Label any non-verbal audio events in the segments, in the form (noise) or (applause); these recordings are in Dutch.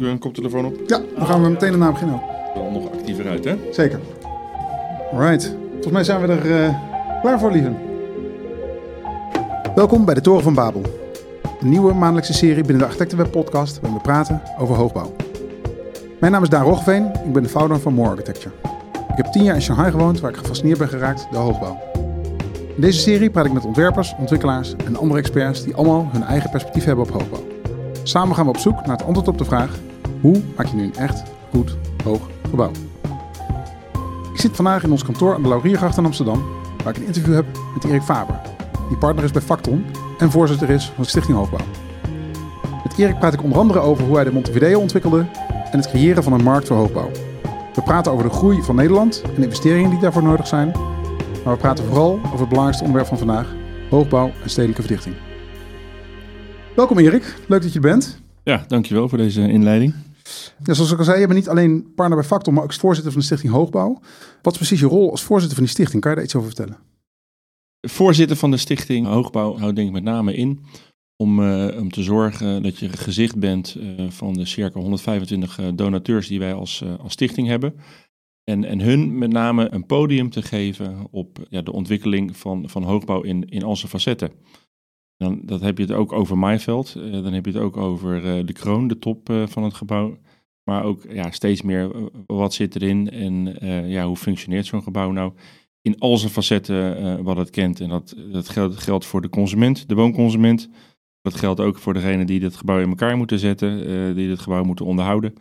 Doe een koptelefoon op. Ja, dan gaan we meteen erna beginnen. Wel nog actiever uit, hè? Zeker. Alright. Volgens mij zijn we er eh, klaar voor, lieven. Welkom bij de Toren van Babel. Een nieuwe maandelijkse serie binnen de Architectenweb podcast waarin we praten over hoogbouw. Mijn naam is Daan Roggeveen. Ik ben de founder van More Architecture. Ik heb tien jaar in Shanghai gewoond waar ik gefascineerd ben geraakt door hoogbouw. In deze serie praat ik met ontwerpers, ontwikkelaars en andere experts die allemaal hun eigen perspectief hebben op hoogbouw. Samen gaan we op zoek naar het antwoord op de vraag: hoe maak je nu een echt goed hoog gebouw? Ik zit vandaag in ons kantoor aan de Lauriergracht in Amsterdam, waar ik een interview heb met Erik Faber, die partner is bij Facton en voorzitter is van Stichting Hoogbouw. Met Erik praat ik onder andere over hoe hij de Montevideo ontwikkelde en het creëren van een markt voor hoogbouw. We praten over de groei van Nederland en de investeringen die daarvoor nodig zijn, maar we praten vooral over het belangrijkste onderwerp van vandaag: hoogbouw en stedelijke verdichting. Welkom Erik, leuk dat je er bent. Ja, dankjewel voor deze inleiding. Ja, zoals ik al zei, je bent niet alleen partner bij Factor, maar ook voorzitter van de Stichting Hoogbouw. Wat is precies je rol als voorzitter van die stichting? Kan je daar iets over vertellen? Voorzitter van de Stichting Hoogbouw houdt denk ik met name in om, uh, om te zorgen dat je gezicht bent uh, van de circa 125 donateurs die wij als, uh, als stichting hebben. En, en hun met name een podium te geven op ja, de ontwikkeling van, van hoogbouw in, in al zijn facetten. Dan dat heb je het ook over Maaiveld. Uh, dan heb je het ook over uh, de kroon, de top uh, van het gebouw. Maar ook ja, steeds meer wat zit erin en ja, hoe functioneert zo'n gebouw nou in al zijn facetten wat het kent. En dat, dat geldt, geldt voor de consument, de woonconsument. Dat geldt ook voor degene die het gebouw in elkaar moeten zetten, die het gebouw moeten onderhouden.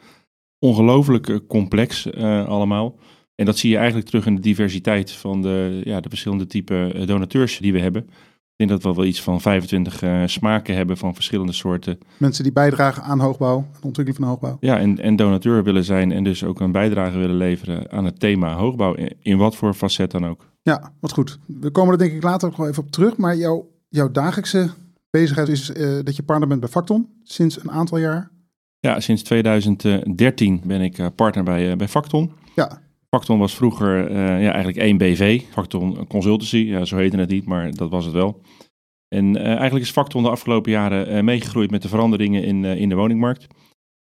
Ongelooflijk complex allemaal. En dat zie je eigenlijk terug in de diversiteit van de, ja, de verschillende type donateurs die we hebben. Ik denk dat we wel iets van 25 uh, smaken hebben van verschillende soorten. Mensen die bijdragen aan hoogbouw, de ontwikkeling van hoogbouw. Ja, en, en donateur willen zijn en dus ook een bijdrage willen leveren aan het thema hoogbouw, in, in wat voor facet dan ook. Ja, wat goed. We komen er denk ik later nog wel even op terug, maar jouw, jouw dagelijkse bezigheid is uh, dat je partner bent bij Facton sinds een aantal jaar. Ja, sinds 2013 ben ik uh, partner bij, uh, bij Facton. Ja. Facton was vroeger uh, ja, eigenlijk één BV, Facton Consultancy, ja, zo heette het niet, maar dat was het wel. En uh, eigenlijk is Facton de afgelopen jaren uh, meegegroeid met de veranderingen in, in de woningmarkt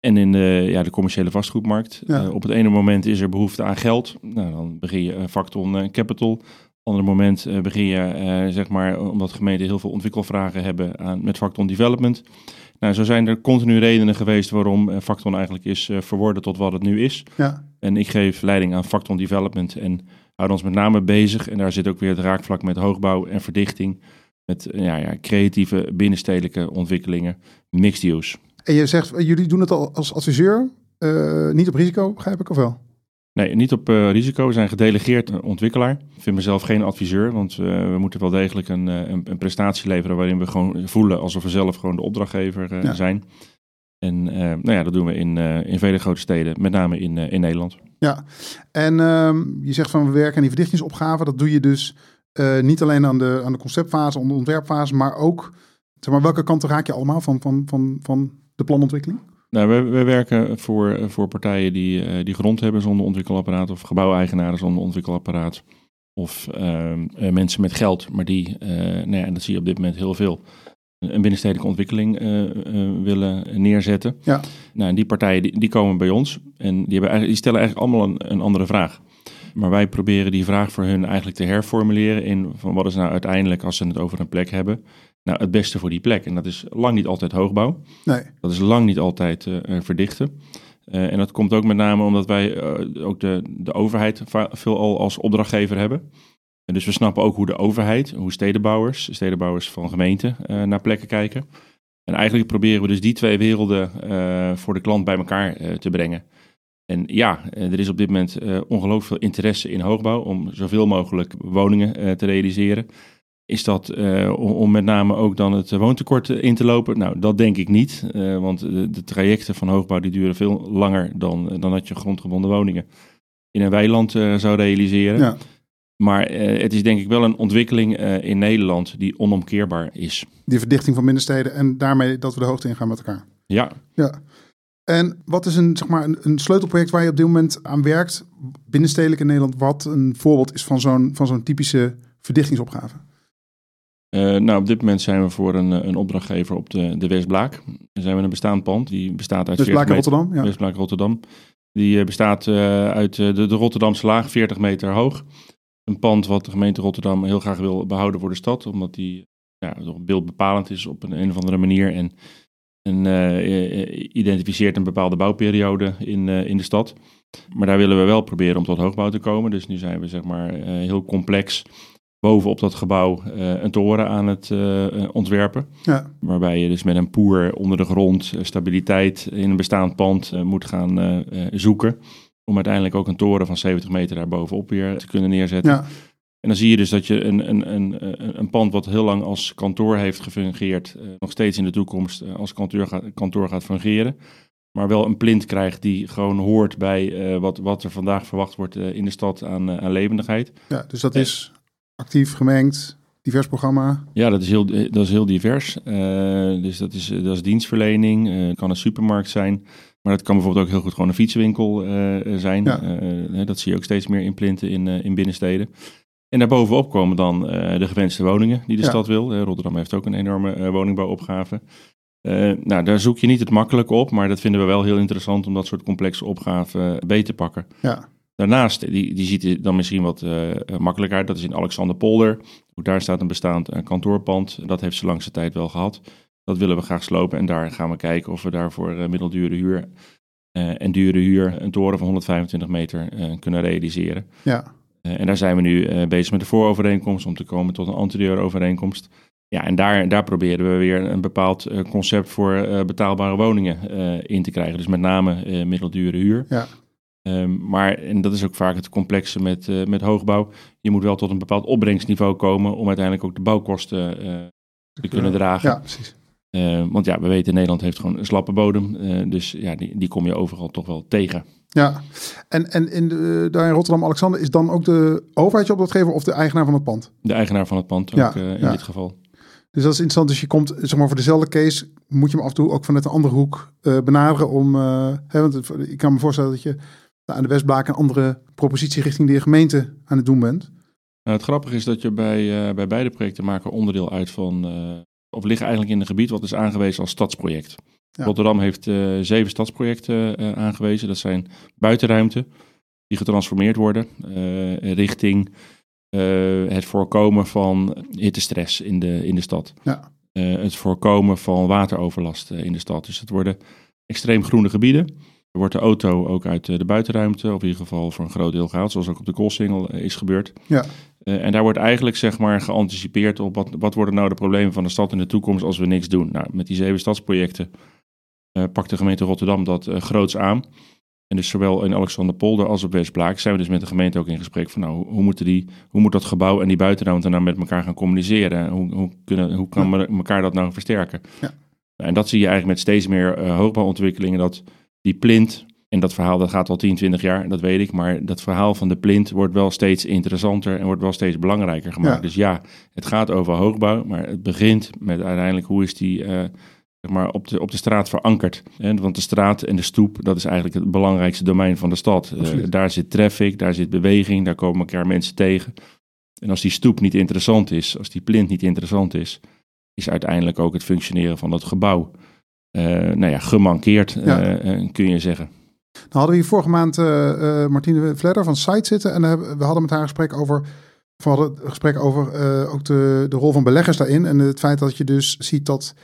en in de, ja, de commerciële vastgoedmarkt. Ja. op het ene moment is er behoefte aan geld, nou, dan begin je Facton Capital. Op het andere moment begin je, zeg maar, omdat gemeenten heel veel ontwikkelvragen hebben aan, met Facton Development. Nou, zo zijn er continu redenen geweest waarom Facton eigenlijk is uh, verworden tot wat het nu is. Ja. En ik geef leiding aan Facton Development en houden ons met name bezig. En daar zit ook weer het raakvlak met hoogbouw en verdichting. Met ja, ja, creatieve binnenstedelijke ontwikkelingen, mixed use. En je zegt, jullie doen het al als adviseur, uh, niet op risico, begrijp ik of wel? Nee, niet op uh, risico. We zijn gedelegeerd ontwikkelaar. Ik vind mezelf geen adviseur, want uh, we moeten wel degelijk een, een, een, prestatie leveren waarin we gewoon voelen alsof we zelf gewoon de opdrachtgever uh, Ja. zijn. En nou ja, dat doen we in, in vele grote steden, met name in, in Nederland. Ja, en um, je zegt van we werken aan die verdichtingsopgave. Dat doe je dus niet alleen aan de, aan de conceptfase, aan de ontwerpfase, maar ook, zeg maar, welke kanten raak je allemaal van, van, van, van de planontwikkeling? Nou, we, we werken voor, voor partijen die, uh, die grond hebben zonder ontwikkelapparaat, of gebouweigenaren zonder ontwikkelapparaat, of uh, mensen met geld, maar die, uh, nou ja, en dat zie je op dit moment heel veel, een binnenstedelijke ontwikkeling uh, willen neerzetten. Ja. Nou, en die partijen die, die komen bij ons en die, hebben die stellen eigenlijk allemaal een, een, andere vraag. Maar wij proberen die vraag voor hun eigenlijk te herformuleren in van wat is nou uiteindelijk, als ze het over een plek hebben, nou het beste voor die plek. En dat is lang niet altijd hoogbouw. Nee. Dat is lang niet altijd uh, verdichten. en dat komt ook met name omdat wij ook de, de overheid veelal als opdrachtgever hebben. En dus we snappen ook hoe de overheid, hoe stedenbouwers, stedenbouwers van gemeenten naar plekken kijken. En eigenlijk proberen we dus die twee werelden voor de klant bij elkaar te brengen. En ja, er is op dit moment ongelooflijk veel interesse in hoogbouw om zoveel mogelijk woningen te realiseren. Is dat om, om, met name ook dan het woontekort in te lopen? Nou, dat denk ik niet. want de, de, trajecten van hoogbouw die duren veel langer dan, dan dat je grondgebonden woningen in een weiland zou realiseren. Ja. Maar uh, het is denk ik wel een ontwikkeling uh, in Nederland die onomkeerbaar is. Die verdichting van binnensteden en daarmee dat we de hoogte ingaan met elkaar. Ja. ja. En wat is een, zeg maar, een, een sleutelproject waar je op dit moment aan werkt, binnenstedelijk in Nederland, wat een voorbeeld is van zo'n, van zo'n typische verdichtingsopgave? Uh, nou, op dit moment zijn we voor een, een opdrachtgever op de, de Westblaak. Dan zijn we een bestaand pand, die bestaat uit Westblaak Rotterdam? Ja. Westblaak Rotterdam. Die bestaat uh, uit de, de Rotterdamse laag, 40 meter hoog. Een pand wat de gemeente Rotterdam heel graag wil behouden voor de stad, omdat die ja, beeldbepalend is op een, een of andere manier. En, en uh, identificeert een bepaalde bouwperiode in, in de stad. Maar daar willen we wel proberen om tot hoogbouw te komen. Dus nu zijn we zeg maar heel complex bovenop dat gebouw een toren aan het ontwerpen. Ja. Waarbij je dus met een poer onder de grond stabiliteit in een bestaand pand moet gaan zoeken. Om uiteindelijk ook een toren van 70 meter daar bovenop weer te kunnen neerzetten. Ja. En dan zie je dus dat je een, een, een, een pand wat heel lang als kantoor heeft gefungeerd, nog steeds in de toekomst als kantoor gaat, kantoor gaat fungeren. Maar wel een plint krijgt die gewoon hoort bij wat, wat er vandaag verwacht wordt in de stad aan, aan levendigheid. Ja, dus dat is actief gemengd, divers programma? Ja, dat is heel, dat is heel divers. dus dat is, dat is dienstverlening, het kan een supermarkt zijn. Maar dat kan bijvoorbeeld ook heel goed gewoon een fietsenwinkel zijn. Ja. dat zie je ook steeds meer in plinten in, in binnensteden. En daarbovenop komen dan uh, de gewenste woningen die de stad wil. Uh, Rotterdam heeft ook een enorme uh, woningbouwopgave. nou, daar zoek je niet het makkelijk op, maar dat vinden we wel heel interessant om dat soort complexe opgaven beter te pakken. Ja. Daarnaast, die, die ziet er dan misschien wat makkelijker uit, dat is in Alexanderpolder. Ook daar staat een bestaand kantoorpand. Dat heeft ze langste tijd wel gehad. Dat willen we graag slopen en daar gaan we kijken of we daarvoor middeldure huur en dure huur een toren van 125 meter kunnen realiseren. Ja. Eh, en daar zijn we nu eh, bezig met de voorovereenkomst om te komen tot een anterieure overeenkomst. Ja, en daar, daar proberen we weer een bepaald eh, concept voor betaalbare woningen in te krijgen. Dus met name middeldure huur. Ja. Um, maar, en dat is ook vaak het complexe met, uh, met hoogbouw, je moet wel tot een bepaald opbrengstniveau komen om uiteindelijk ook de bouwkosten uh, te kunnen dragen. Ja, precies. Uh, want ja, we weten Nederland heeft gewoon een slappe bodem, dus ja, die, die kom je overal toch wel tegen. Ja, en, en in de, daar in Rotterdam-Alexander is dan ook de overheid je opdrachtgever of de eigenaar van het pand? De eigenaar van het pand ook ja, in dit geval. Dus dat is interessant. Dus je komt, zeg maar, voor dezelfde case moet je hem af en toe ook vanuit een andere hoek benaderen om, hè, want ik kan me voorstellen dat je aan de Westblaak een andere propositie richting de gemeente aan het doen bent. Nou, het grappige is dat je bij, bij beide projecten maken onderdeel uit van, of liggen eigenlijk in een gebied wat is aangewezen als stadsproject. Rotterdam heeft uh, zeven stadsprojecten aangewezen. Dat zijn buitenruimte die getransformeerd worden richting het voorkomen van hittestress in de, in de stad. Ja. het voorkomen van wateroverlast in de stad. Dus het worden extreem groene gebieden. Er wordt de auto ook uit de buitenruimte, of in ieder geval voor een groot deel gehaald, zoals ook op de Koolsingel is gebeurd. Ja. en daar wordt eigenlijk zeg maar geanticipeerd op wat, wat worden nou de problemen van de stad in de toekomst als we niks doen. Nou, met die zeven stadsprojecten uh, pakt de gemeente Rotterdam dat uh, groots aan. En dus zowel in Alexanderpolder als op Westblaak zijn we dus met de gemeente ook in gesprek van nou, hoe, moeten die, hoe moet dat gebouw en die buitenruimte nou met elkaar gaan communiceren? Hoe, hoe, kunnen, hoe kan ja. elkaar dat nou versterken? Ja. En dat zie je eigenlijk met steeds meer hoogbouwontwikkelingen, dat die plint, en dat verhaal dat gaat al 10, 20 jaar, dat weet ik, maar dat verhaal van de plint wordt wel steeds interessanter en wordt wel steeds belangrijker gemaakt. Dus ja, het gaat over hoogbouw, maar het begint met uiteindelijk hoe is die maar, op, de, op de straat verankerd. Hè? Want de straat en de stoep, dat is eigenlijk het belangrijkste domein van de stad. Uh, daar zit traffic, daar zit beweging, daar komen elkaar mensen tegen. En als die stoep niet interessant is, als die plint niet interessant is, is uiteindelijk ook het functioneren van dat gebouw nou ja, gemankeerd, uh, kun je zeggen. Nou hadden we hier vorige maand Martine Vledder van Site zitten en we hadden met haar een gesprek over we hadden een gesprek over ook de, de rol van beleggers daarin. En het feit dat je dus ziet dat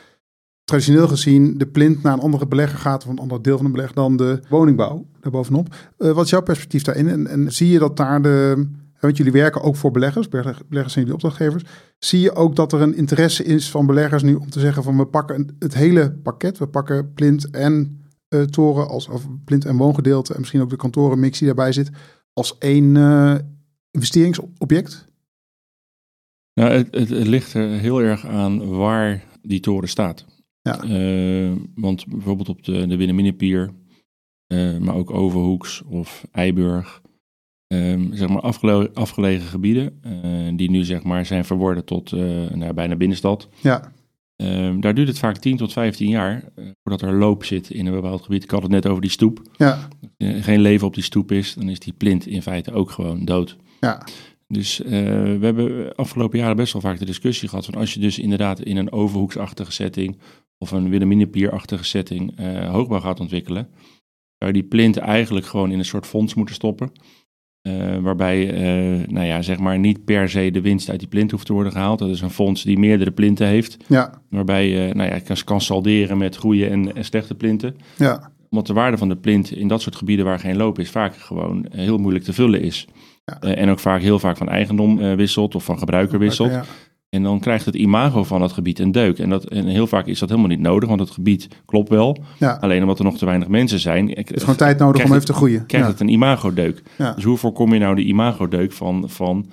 traditioneel gezien de plint naar een andere belegger gaat, of een ander deel van de beleg dan de woningbouw daarbovenop. Uh, wat is jouw perspectief daarin? En, en, zie je dat daar de. Want jullie werken ook voor beleggers, beleggers zijn jullie opdrachtgevers. Zie je ook dat er een interesse is van beleggers nu om te zeggen van we pakken het hele pakket. We pakken plint en uh, toren, als, of plint en woongedeelte en misschien ook de kantorenmix die daarbij zit, als één uh, investeringsobject? Nou, het, het, het ligt er heel erg aan waar die toren staat. Ja. Uh, want bijvoorbeeld op de, de uh, maar ook Overhoeks of Eiburg, uh, zeg maar afgele afgelegen gebieden, eh, die nu zeg maar zijn verworden tot nou, bijna binnenstad. Ja. Ehm, daar duurt het vaak 10 tot 15 jaar voordat er loop zit in een bepaald gebied. Ik had het net over die stoep. Ja. Als er geen leven op die stoep is, dan is die plint in feite ook gewoon dood. Ja. Dus uh, we hebben afgelopen jaren best wel vaak de discussie gehad van als je dus inderdaad in een overhoeksachtige setting of een Wilhelminapierachtige setting uh, hoogbouw gaat ontwikkelen, zou je die plint eigenlijk gewoon in een soort fonds moeten stoppen. Uh, waarbij, nou ja, zeg maar niet per se de winst uit die plint hoeft te worden gehaald. Dat is een fonds die meerdere plinten heeft. Ja. Waarbij je, nou ja, kan, kan salderen met goede en, en slechte plinten. Ja. Omdat de waarde van de plint in dat soort gebieden waar geen loop is, vaak gewoon heel moeilijk te vullen is. Ja. En ook vaak heel vaak van eigendom wisselt of van gebruiker wisselt. Ja. En dan krijgt het imago van dat gebied een deuk. En, dat, en heel vaak is dat helemaal niet nodig, want het gebied klopt wel. Ja. Alleen omdat er nog te weinig mensen zijn. Het is gewoon tijd nodig om even te groeien. Krijgt ja. het een imagodeuk. Ja. Dus hoe voorkom je nou de imagodeuk van, van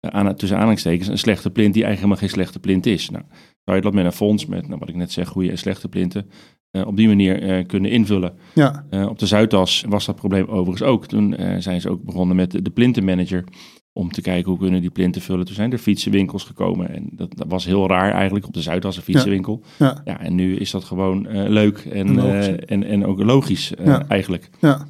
uh, aan, tussen aanhalingstekens een slechte plint die eigenlijk helemaal geen slechte plint is? Nou, zou je dat met een fonds, met nou, wat ik net zeg, goede en slechte plinten, uh, op die manier uh, kunnen invullen. Ja. Uh, op de Zuidas was dat probleem overigens ook. Toen zijn ze ook begonnen met de, de plintenmanager om te kijken hoe kunnen die plinten vullen. Toen zijn er fietsenwinkels gekomen en dat, dat was heel raar eigenlijk op de Zuidas een fietsenwinkel. Ja. Ja. ja en nu is dat gewoon leuk en, logisch. en, en ook logisch Ja. eigenlijk. Ja.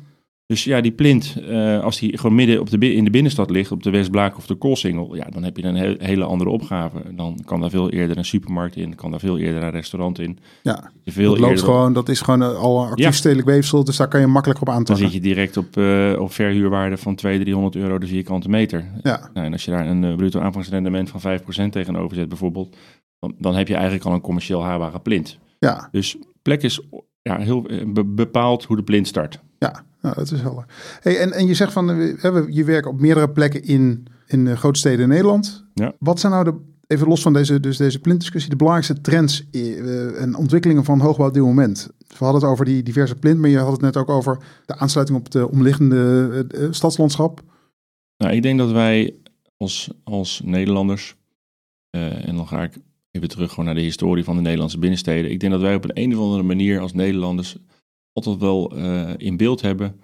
Dus ja, die plint, uh, als die gewoon midden op de, in de binnenstad ligt, op de Westblaak of de Koolsingel, ja, dan heb je een he hele andere opgave. Dan kan daar veel eerder een supermarkt in, kan daar veel eerder een restaurant in. Ja, veel dat loopt eerder gewoon, dat is gewoon uh, al actief Ja. stedelijk weefsel, dus daar kan je makkelijk op Dan aantakken. zit je direct op, uh, op verhuurwaarde van 200, 300 euro de vierkante meter. Ja, Nou, en als je daar een uh, bruto aanvangsrendement van 5% tegenover zet bijvoorbeeld, dan, dan heb je eigenlijk al een commercieel haarbare plint. ja, Dus plek is ja, heel eh, be- bepaald hoe de plint start. ja, nou, dat is helder. Hey, en, en je zegt van, we- je werkt op meerdere plekken in, in de grote steden in Nederland. Ja. Wat zijn nou de, even los van deze, dus deze plintdiscussie, de belangrijkste trends uh, en ontwikkelingen van hoogbouw op dit moment? We hadden het over die diverse plint, maar je had het net ook over de aansluiting op het omliggende stadslandschap. Nou, ik denk dat wij als, als Nederlanders, uh, en dan ga ik even terug gewoon naar de historie van de Nederlandse binnensteden. Ik denk dat wij op een, een of andere manier als Nederlanders altijd wel uh, in beeld hebben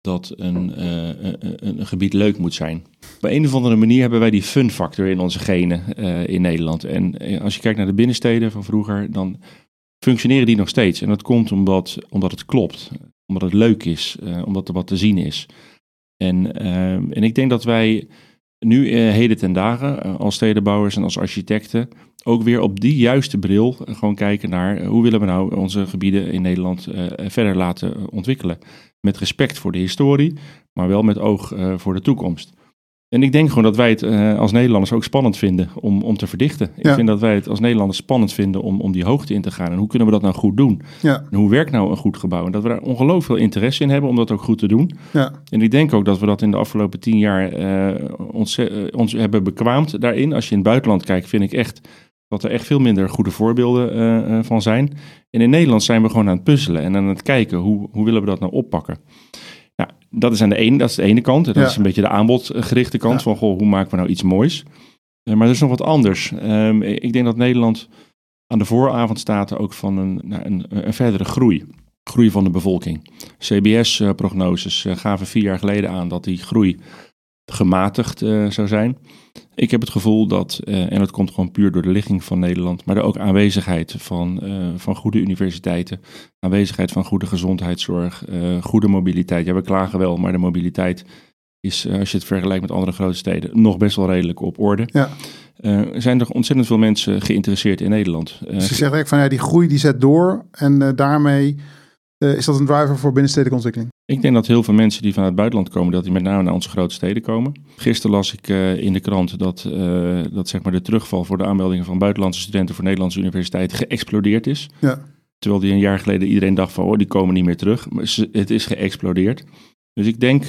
dat een, uh, een, een, gebied leuk moet zijn. Op een of andere manier hebben wij die fun factor in onze genen uh, in Nederland. En als je kijkt naar de binnensteden van vroeger, dan functioneren die nog steeds. En dat komt omdat, omdat het klopt, omdat het leuk is, omdat er wat te zien is. En, en ik denk dat wij nu heden ten dagen als stedenbouwers en als architecten ook weer op die juiste bril gewoon kijken naar hoe willen we nou onze gebieden in Nederland verder laten ontwikkelen. Met respect voor de historie, maar wel met oog voor de toekomst. En ik denk gewoon dat wij het uh, als Nederlanders ook spannend vinden om, om te verdichten. Ja. Ik vind dat wij het als Nederlanders spannend vinden om, om die hoogte in te gaan. En hoe kunnen we dat nou goed doen? Ja. En hoe werkt nou een goed gebouw? En dat we daar ongelooflijk veel interesse in hebben om dat ook goed te doen. Ja. En ik denk ook dat we dat in de afgelopen tien jaar uh, ons, ons hebben bekwaamd daarin. Als je in het buitenland kijkt, vind ik echt dat er echt veel minder goede voorbeelden van zijn. En in Nederland zijn we gewoon aan het puzzelen en aan het kijken hoe, hoe willen we dat nou oppakken. Dat is aan de ene, dat is de ene kant. Dat Ja. is een beetje de aanbodgerichte kant Ja. van goh, hoe maken we nou iets moois. Uh, maar er is nog wat anders. Um, ik denk dat Nederland aan de vooravond staat ook van een, nou, een, een verdere groei. Groei van de bevolking. CBS-prognoses gaven vier jaar geleden aan dat die groei gematigd uh, zou zijn. Ik heb het gevoel dat, uh, en dat komt gewoon puur door de ligging van Nederland, maar ook aanwezigheid van, uh, van goede universiteiten, aanwezigheid van goede gezondheidszorg, goede mobiliteit. Ja, we klagen wel, maar de mobiliteit is, als je het vergelijkt met andere grote steden, nog best wel redelijk op orde. Ja. zijn er ontzettend veel mensen geïnteresseerd in Nederland. Dus je zegt eigenlijk van ja, die groei die zet door en daarmee is dat een driver voor binnenstedelijke ontwikkeling? Ik denk dat heel veel mensen die vanuit het buitenland komen, dat die met name naar onze grote steden komen. Gisteren las ik uh, in de krant dat, uh, dat zeg maar de terugval voor de aanmeldingen van buitenlandse studenten voor Nederlandse universiteiten geëxplodeerd is. Ja. Terwijl die een jaar geleden iedereen dacht van, oh, die komen niet meer terug. Maar het is geëxplodeerd. Dus ik denk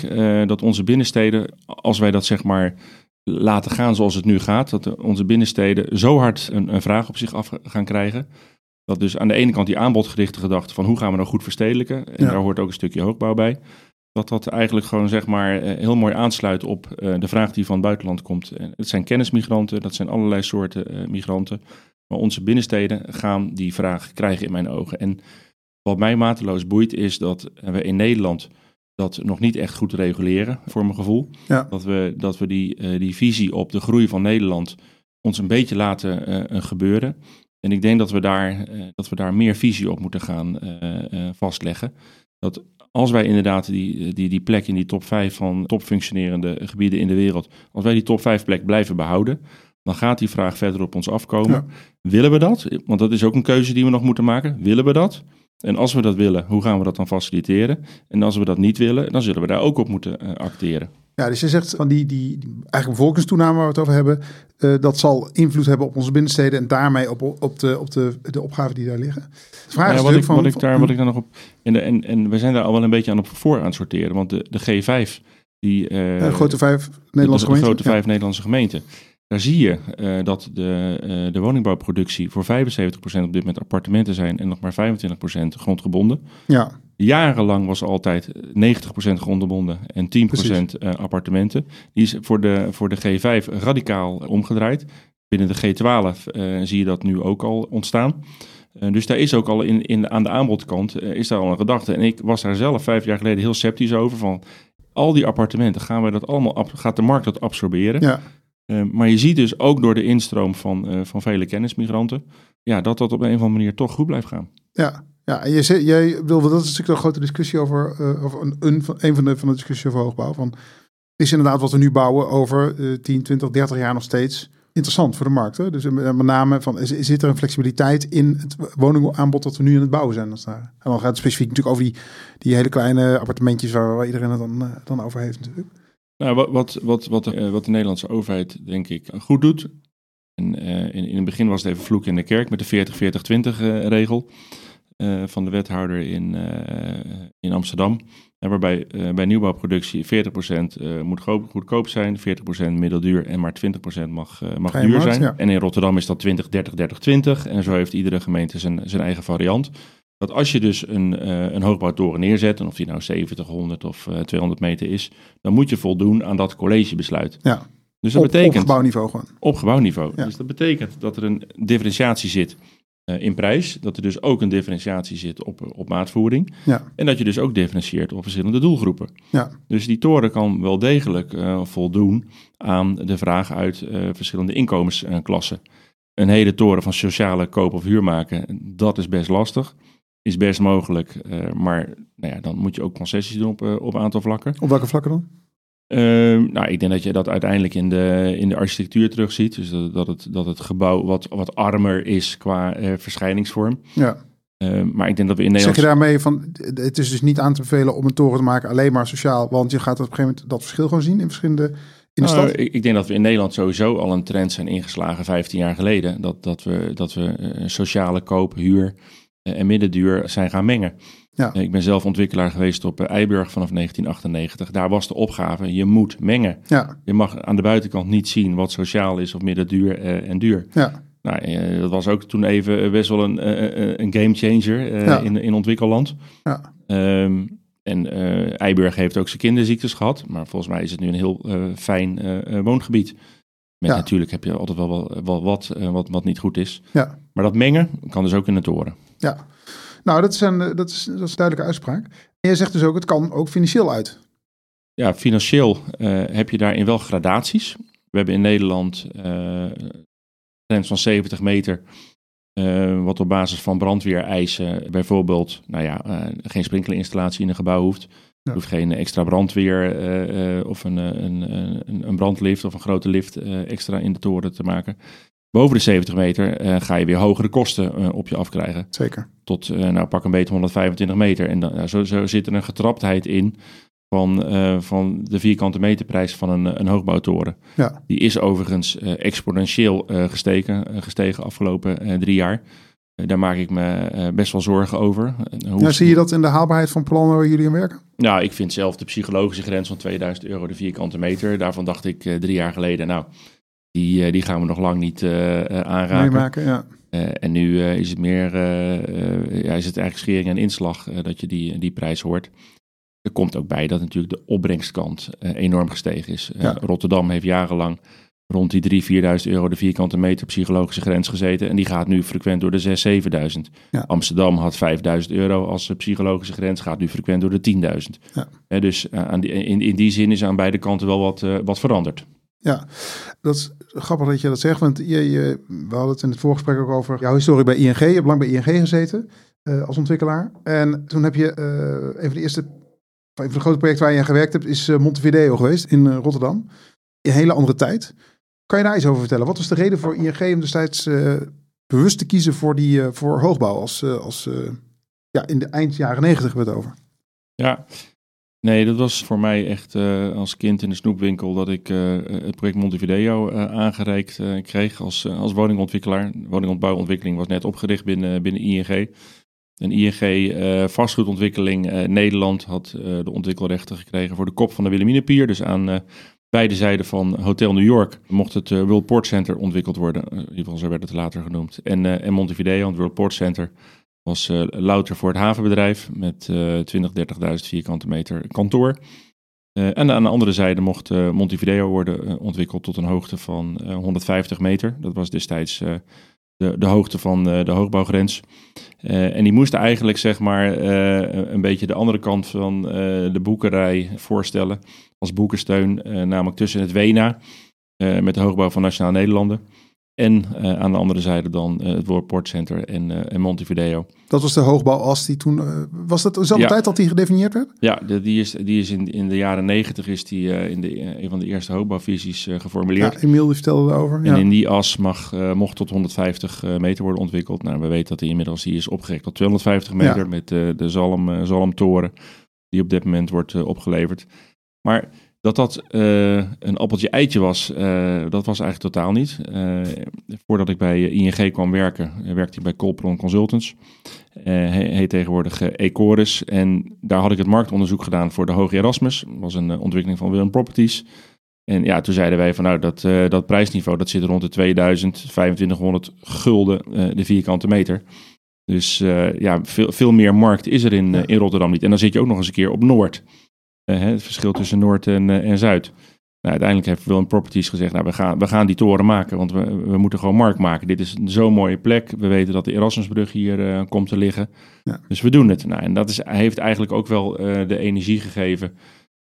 dat onze binnensteden, als wij dat zeg maar laten gaan zoals het nu gaat, dat onze binnensteden zo hard een, een vraag op zich af gaan krijgen. Dat dus aan de ene kant die aanbodgerichte gedachte van hoe gaan we nou goed verstedelijken. En Ja. daar hoort ook een stukje hoogbouw bij. Dat dat eigenlijk gewoon zeg maar eh, heel mooi aansluit op eh, de vraag die van het buitenland komt. En Het zijn kennismigranten, dat zijn allerlei soorten eh, migranten. Maar onze binnensteden gaan die vraag krijgen in mijn ogen. En wat mij mateloos boeit is dat we in Nederland dat nog niet echt goed reguleren, voor mijn gevoel. Ja. Dat we, dat we die, eh, die visie op de groei van Nederland ons een beetje laten eh, eh, gebeuren. En ik denk dat we daar, eh, dat we daar meer visie op moeten gaan eh, eh, vastleggen. Dat Als wij inderdaad die, die, die plek in die top 5 van top functionerende gebieden in de wereld, als wij die top 5 plek blijven behouden, dan gaat die vraag verder op ons afkomen. Ja. Willen we dat? Want dat is ook een keuze die we nog moeten maken. Willen we dat? En als we dat willen, hoe gaan we dat dan faciliteren? En als we dat niet willen, dan zullen we daar ook op moeten eh, acteren. Ja, dus je zegt van die, die, die eigenlijk bevolkingstoename waar we het over hebben, eh, dat zal invloed hebben op onze binnensteden en daarmee op, op, de, op de, de opgaven die daar liggen. De vraag is wat, ik, van, wat, ik daar, wat ik daar nog op. En, en, en we zijn daar al wel een beetje aan op voor aan het sorteren. Want de, de G5, die. eh, de grote vijf de- Nederlandse de, de gemeenten. grote vijf Nederlandse gemeenten. Daar zie je eh, dat de, eh, de woningbouwproductie voor 75% op dit moment appartementen zijn en nog maar 25% grondgebonden. Ja, Jarenlang was altijd 90% grondgebonden en 10% eh, appartementen. Die is voor de, voor de G5 radicaal omgedraaid. Binnen de G12 eh, zie je dat nu ook al ontstaan. Dus daar is ook al in, in, aan de aanbodkant is daar al een gedachte. En ik was daar zelf vijf jaar geleden heel sceptisch over. Van al die appartementen, gaan we dat allemaal, gaat de markt dat absorberen? ja. Eh, maar je ziet dus ook door de instroom van, eh, van vele kennismigranten, ja, dat dat op een of andere manier toch goed blijft gaan. Ja, ja en je, jij wil, dat is natuurlijk een grote discussie over, eh, over een, een, van, de, van de discussies over hoogbouw. Van, is inderdaad wat we nu bouwen over eh 10, 20, 30 jaar nog steeds interessant voor de markt. Hè? Dus eh, met name van, is, zit er een flexibiliteit in het woningaanbod dat we nu aan het bouwen zijn? Als. En dan gaat het specifiek natuurlijk over die, die hele kleine appartementjes waar, waar iedereen het dan, dan over heeft natuurlijk. Nou, wat, wat, wat, wat, de, eh, wat de Nederlandse overheid, denk ik, goed doet. En, eh, in, in het begin was het even vloek in de kerk met de 40-40-20-regel eh, van de wethouder in, in Amsterdam. En waarbij bij nieuwbouwproductie 40% eh, moet go- goedkoop zijn, 40% middelduur en maar 20% mag, mag duur zijn. ja. En in Rotterdam is dat 20, 30, 30, 20. En zo heeft iedere gemeente zijn, zijn eigen variant. Dat als je dus een, eh, een hoogbouwtoren neerzet, en of die nou 70, 100 of eh, 200 meter is, dan moet je voldoen aan dat collegebesluit. Ja. Dus dat op, betekent op gebouwniveau gewoon. op gebouwniveau. Ja. Dus dat betekent dat er een differentiatie zit eh, in prijs, dat er dus ook een differentiatie zit op, op maatvoering Ja. en dat je dus ook differentieert op verschillende doelgroepen. Ja. Dus die toren kan wel degelijk voldoen aan de vraag uit verschillende inkomensklassen. Een hele toren van sociale koop of huur maken, dat is best lastig. Is best mogelijk, eh, maar nou ja, dan moet je ook concessies doen op, eh, op een aantal vlakken. Op welke vlakken dan? Ehm, nou, ik denk dat je dat uiteindelijk in de, in de architectuur terugziet. Dus dat, dat, het, dat het gebouw wat, wat armer is qua eh, verschijningsvorm. Ja. Ehm, maar ik denk dat we in Zeg Nederland... je daarmee van, het is dus niet aan te bevelen om een toren te maken alleen maar sociaal, want je gaat op een gegeven moment dat verschil gewoon zien in verschillende, in de Nou, stad? ik, ik denk dat we in Nederland sowieso al een trend zijn ingeslagen 15 jaar geleden. Dat, dat we, dat we sociale koop, huur en middenduur zijn gaan mengen. Ja. Eh, ik ben zelf ontwikkelaar geweest op eh, Eiburg vanaf 1998. Daar was de opgave, je moet mengen. Ja, Je mag aan de buitenkant niet zien wat sociaal is of middenduur eh, en duur. ja, Nou, eh, dat was ook toen even best wel een, eh, eh, een game changer eh, Ja. in, in ontwikkelland. ja. Ehm, en eh Eiburg heeft ook zijn kinderziektes gehad. Maar volgens mij is het nu een heel eh, fijn eh, eh, woongebied. Met Ja. natuurlijk heb je altijd wel, wel, wel wat, eh, wat wat niet goed is. ja. Maar dat mengen kan dus ook in de toren. Ja. Nou, dat is, een, eh, dat, is, dat is een duidelijke uitspraak. En je zegt dus ook, het kan ook financieel uit. Ja, financieel eh, heb je daarin wel gradaties. We hebben in Nederland eh grens van 70 meter. wat op basis van brandweereisen bijvoorbeeld, nou ja, geen sprinklerinstallatie in een gebouw hoeft. Ja. Hoeft geen extra brandweer of een, een, een, een brandlift of een grote lift extra in de toren te maken. Boven de 70 meter eh, ga je weer hogere kosten eh, op je afkrijgen. Zeker. Tot, eh, nou pak een beetje 125 meter. En dan, zo, zo zit er een getraptheid in van, van de vierkante meterprijs van een, een hoogbouwtoren. Ja. Die is overigens exponentieel gestegen, gestegen afgelopen drie jaar. Daar maak ik me best wel zorgen over. Hoe- Ja, zie je dat in de haalbaarheid van plannen waar jullie aan werken? nou, ik vind zelf de psychologische grens van 2000 euro de vierkante meter. Daarvan dacht ik drie jaar geleden, nou, die, eh, die gaan we nog lang niet eh, eh, aanraken. Meemaken, ja. En nu is het meer, ja, is het eigenlijk schering en inslag dat je die, die prijs hoort. Er komt ook bij dat natuurlijk de opbrengstkant enorm gestegen is. Ja. Rotterdam heeft jarenlang rond die 3.000, 4.000 euro de vierkante meter psychologische grens gezeten. En die gaat nu frequent door de 6.000, 7.000. Ja. Amsterdam had 5.000 euro als psychologische grens, gaat nu frequent door de 10.000. Ja. Eh, dus aan die, in, in die zin is aan beide kanten wel wat, wat veranderd. Ja, dat is grappig dat je dat zegt. Want je, je, we hadden het in het voorgesprek ook over jouw historie bij ING. Je hebt lang bij ING gezeten eh, als ontwikkelaar. En toen heb je eh, een van de eerste van de grote projecten waar je aan gewerkt hebt is Montevideo geweest in Rotterdam. Een hele andere tijd. Kan je daar iets over vertellen? Wat was de reden voor ING om destijds bewust te kiezen voor, die, voor hoogbouw als, als ja, in de eind jaren negentig werd over? Ja, Nee, dat was voor mij echt uh, als kind in de snoepwinkel dat ik uh, het project Montevideo uh, aangereikt kreeg als, als woningontwikkelaar. Woningontbouwontwikkeling was net opgericht binnen, binnen ING. Een ING vastgoedontwikkeling Nederland had de ontwikkelrechten gekregen voor de kop van de Wilhelminapier. Dus aan beide zijden van Hotel New York mocht het World Port Center ontwikkeld worden. in ieder geval zo werd het later genoemd. En, en Montevideo, het World Port Center was uh, louter voor het havenbedrijf met uh, 20, 30.000 vierkante meter kantoor. Uh, en aan de andere zijde mocht uh, Montevideo worden ontwikkeld tot een hoogte van 150 meter. Dat was destijds de, de, hoogte van de hoogbouwgrens. en die moest eigenlijk zeg maar een beetje de andere kant van de boekerij voorstellen als boekensteun. namelijk tussen het WENA met de hoogbouw van Nationaal Nederlanden en uh, aan de andere zijde dan uh, het World Port Center en, uh, en Montevideo. Dat was de hoogbouwas die toen... was dat dezelfde ja. tijd dat die gedefinieerd werd? Ja, de, die is, die is in, in de jaren negentig is die in de, een van de eerste hoogbouwvisies geformuleerd. Ja, Emiel die vertelde daarover. En in die as mag, mocht tot 150 meter worden ontwikkeld. Nou, we weten dat die inmiddels die is opgerekt tot 250 meter ja. met de Zalm, Zalmtoren die op dit moment wordt opgeleverd. Maar dat dat uh, een appeltje-eitje was, uh, dat was eigenlijk totaal niet. Uh, voordat ik bij ING kwam werken, werkte ik bij Colpron Consultants. He, heet tegenwoordig Ecoris. En daar had ik het marktonderzoek gedaan voor de Hoge Erasmus. Dat was een ontwikkeling van Willem Properties. En ja, toen zeiden wij van nou, dat, dat prijsniveau dat zit rond de 2000, 2500 gulden de vierkante meter. Dus ja, veel, veel meer markt is er in, in Rotterdam niet. En dan zit je ook nog eens een keer op Noord. Eh, het verschil tussen Noord en, eh, en Zuid. Nou, uiteindelijk heeft Willem Properties gezegd, nou, we, gaan, we gaan die toren maken, want we, we moeten gewoon markt maken. Dit is zo'n mooie plek. We weten dat de Erasmusbrug hier uh, komt te liggen. Ja. Dus we doen het. Nou, en dat is, heeft eigenlijk ook wel uh, de energie gegeven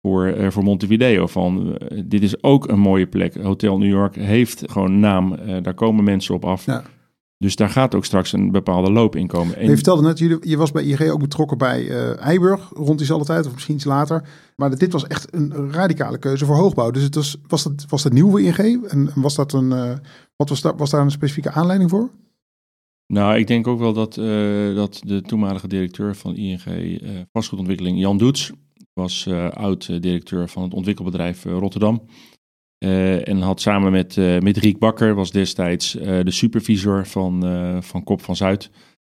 voor, uh, voor Montevideo. Van, dit is ook een mooie plek. Hotel New York heeft gewoon naam. daar komen mensen op af. Ja. Dus daar gaat ook straks een bepaalde loop in komen. En... Je vertelde net, je, je was bij ING ook betrokken bij uh, Eiburg rond diezelfde tijd, of misschien iets later. Maar dit was echt een radicale keuze voor hoogbouw. Dus het was, was, dat, was dat nieuwe ING? En was dat een, uh, wat was, daar, was daar een specifieke aanleiding voor? Nou, ik denk ook wel dat, uh, dat de toenmalige directeur van ING vastgoedontwikkeling, Jan Doets, was oud-directeur van het ontwikkelbedrijf Rotterdam. Uh, en had samen met, uh, met Riek Bakker, was destijds uh, de supervisor van, van Kop van Zuid,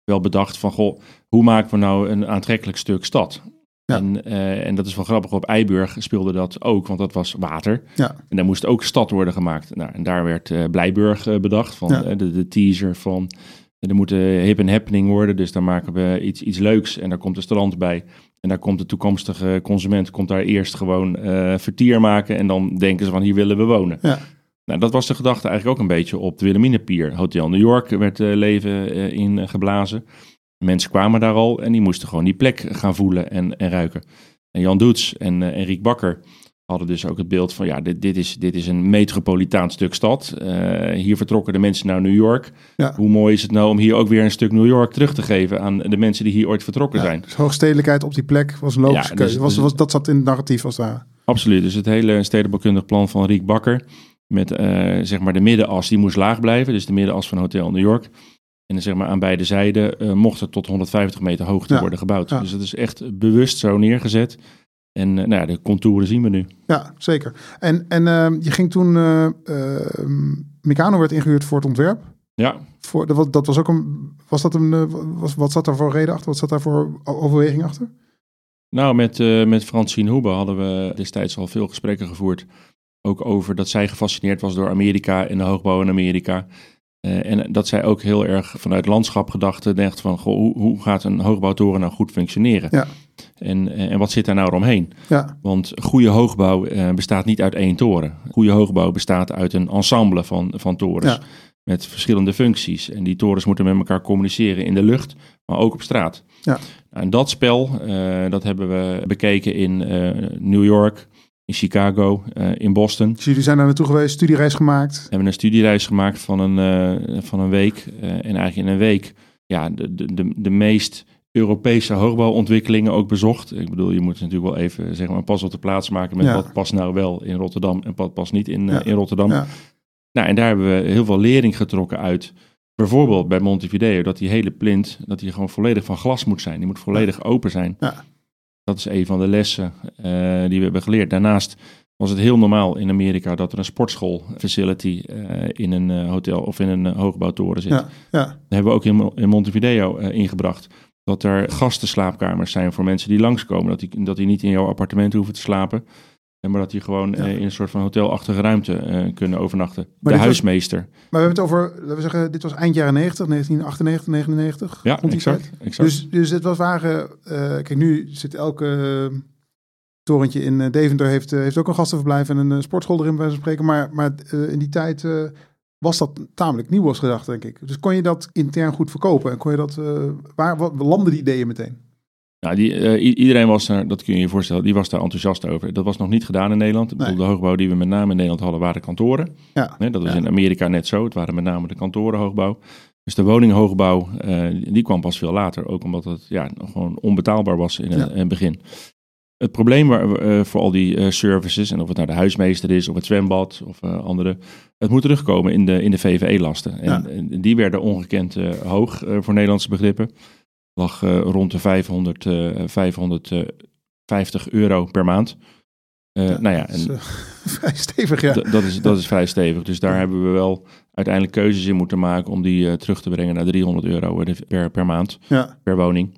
wel bedacht van, goh, hoe maken we nou een aantrekkelijk stuk stad? Ja. En, en dat is wel grappig, op Eiburg speelde dat ook, want dat was water. Ja. En daar moest ook stad worden gemaakt. Nou, en daar werd Blijburg bedacht, van ja. de, de teaser van er moet hip en happening worden, dus daar maken we iets, iets leuks en daar komt een strand bij. En daar komt de toekomstige consument komt daar eerst gewoon uh, vertier maken en dan denken ze van hier willen we wonen. Ja. Nou, dat was de gedachte eigenlijk ook een beetje op de Wilhelminapier. Hotel New York werd uh, leven uh, in geblazen. Mensen kwamen daar al en die moesten gewoon die plek gaan voelen en, en ruiken. En Jan Doets en, en Riek Bakker hadden dus ook het beeld van ja, dit, dit, is, dit is een metropolitaan stuk stad. Uh, hier vertrokken de mensen naar New York. Ja. Hoe mooi is het nou om hier ook weer een stuk New York terug te geven aan de mensen die hier ooit vertrokken zijn. Dus hoogstedelijkheid op die plek was een logische ja, keuze. Dus- was, dus- was, dat zat in het narratief als daar. Absoluut. Dus het hele stedenbouwkundig plan van Riek Bakker met uh, zeg maar de middenas, die moest laag blijven. Dus de middenas van Hotel New York. En zeg maar aan beide zijden uh, mocht het tot 150 meter hoogte worden gebouwd. Dus het is echt bewust zo neergezet. En uh, nou ja, de contouren zien we nu. Ja, zeker. En, en uh, je ging toen, uh, Meccano werd ingehuurd voor het ontwerp. Ja. Voor, dat, dat was ook een, was dat een, was, wat zat daar voor reden achter? Wat zat daar voor overweging achter? Nou, met, met Francine Hoebe hadden we destijds al veel gesprekken gevoerd. Ook over dat zij gefascineerd was door Amerika en de hoogbouw in Amerika. En dat zij ook heel erg vanuit landschap gedachte dacht van goh, hoe, hoe, gaat een hoogbouwtoren nou goed functioneren? Ja. En, eh, en wat zit daar nou omheen? Ja. Want goede hoogbouw uh, bestaat niet uit één toren. Goede hoogbouw bestaat uit een ensemble van, van torens. Ja. Met verschillende functies. En die torens moeten met elkaar communiceren in de lucht, maar ook op straat. Ja. Nou, en dat spel, dat hebben we bekeken in New York, in Chicago, uh, in Boston. Dus jullie zijn daar naartoe geweest, studiereis gemaakt? We hebben een studiereis gemaakt van een, van een week. En eigenlijk in een week ja, de, de, de meest Europese hoogbouwontwikkelingen ook bezocht. Ik bedoel, je moet natuurlijk wel even zeg maar, pas op de plaats maken met Ja. wat past nou wel in Rotterdam en wat past niet in, eh, Ja. in Rotterdam. Ja. Nou, en daar hebben we heel veel lering getrokken uit. Bijvoorbeeld bij Montevideo, dat die hele plint, dat die gewoon volledig van glas moet zijn. Die moet volledig open zijn. Ja. Dat is een van de lessen eh, die we hebben geleerd. Daarnaast was het heel normaal in Amerika dat er een sportschool facility eh, in een hotel of in een hoogbouwtoren zit. Dat hebben we ook in, in Montevideo ingebracht. Dat er gastenslaapkamers zijn voor mensen die langskomen. Dat die, dat die niet in jouw appartement hoeven te slapen. eh, Maar dat die gewoon Ja. eh, in een soort van hotelachtige ruimte eh, kunnen overnachten. de was- huismeester. Maar we hebben het over, laten we zeggen, dit was eind jaren 90, 1998, 99. Ja, exact. exact. Dus, dus het was waren, eh, kijk nu zit elke torentje in Deventer heeft, heeft ook een gastenverblijf en een sportschool erin bij spreken. Maar, maar in die tijd was dat tamelijk nieuw was gedacht, denk ik. Dus kon je dat intern goed verkopen en kon je dat, eh, waar wat, landden die ideeën meteen? Nou, die, eh, iedereen was er, dat kun je je voorstellen, die was daar enthousiast over. Dat was nog niet gedaan in Nederland. Ik bedoel, Nee. De hoogbouw die we met name in Nederland hadden, waren kantoren. Ja, Hè, dat was Ja. in Amerika net zo. Het waren met name de kantorenhoogbouw. Dus de woninghoogbouw, eh, die kwam pas veel later. Ook omdat het ja, gewoon onbetaalbaar was in, het- in het begin. Het probleem waar, eh, voor al die eh, services, en of het nou de huismeester is of het zwembad of eh, andere, het moet terugkomen in de, in de VVE-lasten. En, Ja. en die werden ongekend hoog voor Nederlandse begrippen. Lag rond de 500, eh 550 euro per maand. Nou ja, dat is, en (laughs) vrij stevig, ja. Dat, is, dat is (laughs) vrij stevig. Dus daar hebben we wel uiteindelijk keuzes in moeten maken om die terug te brengen naar 300 euro per, per maand, per woning.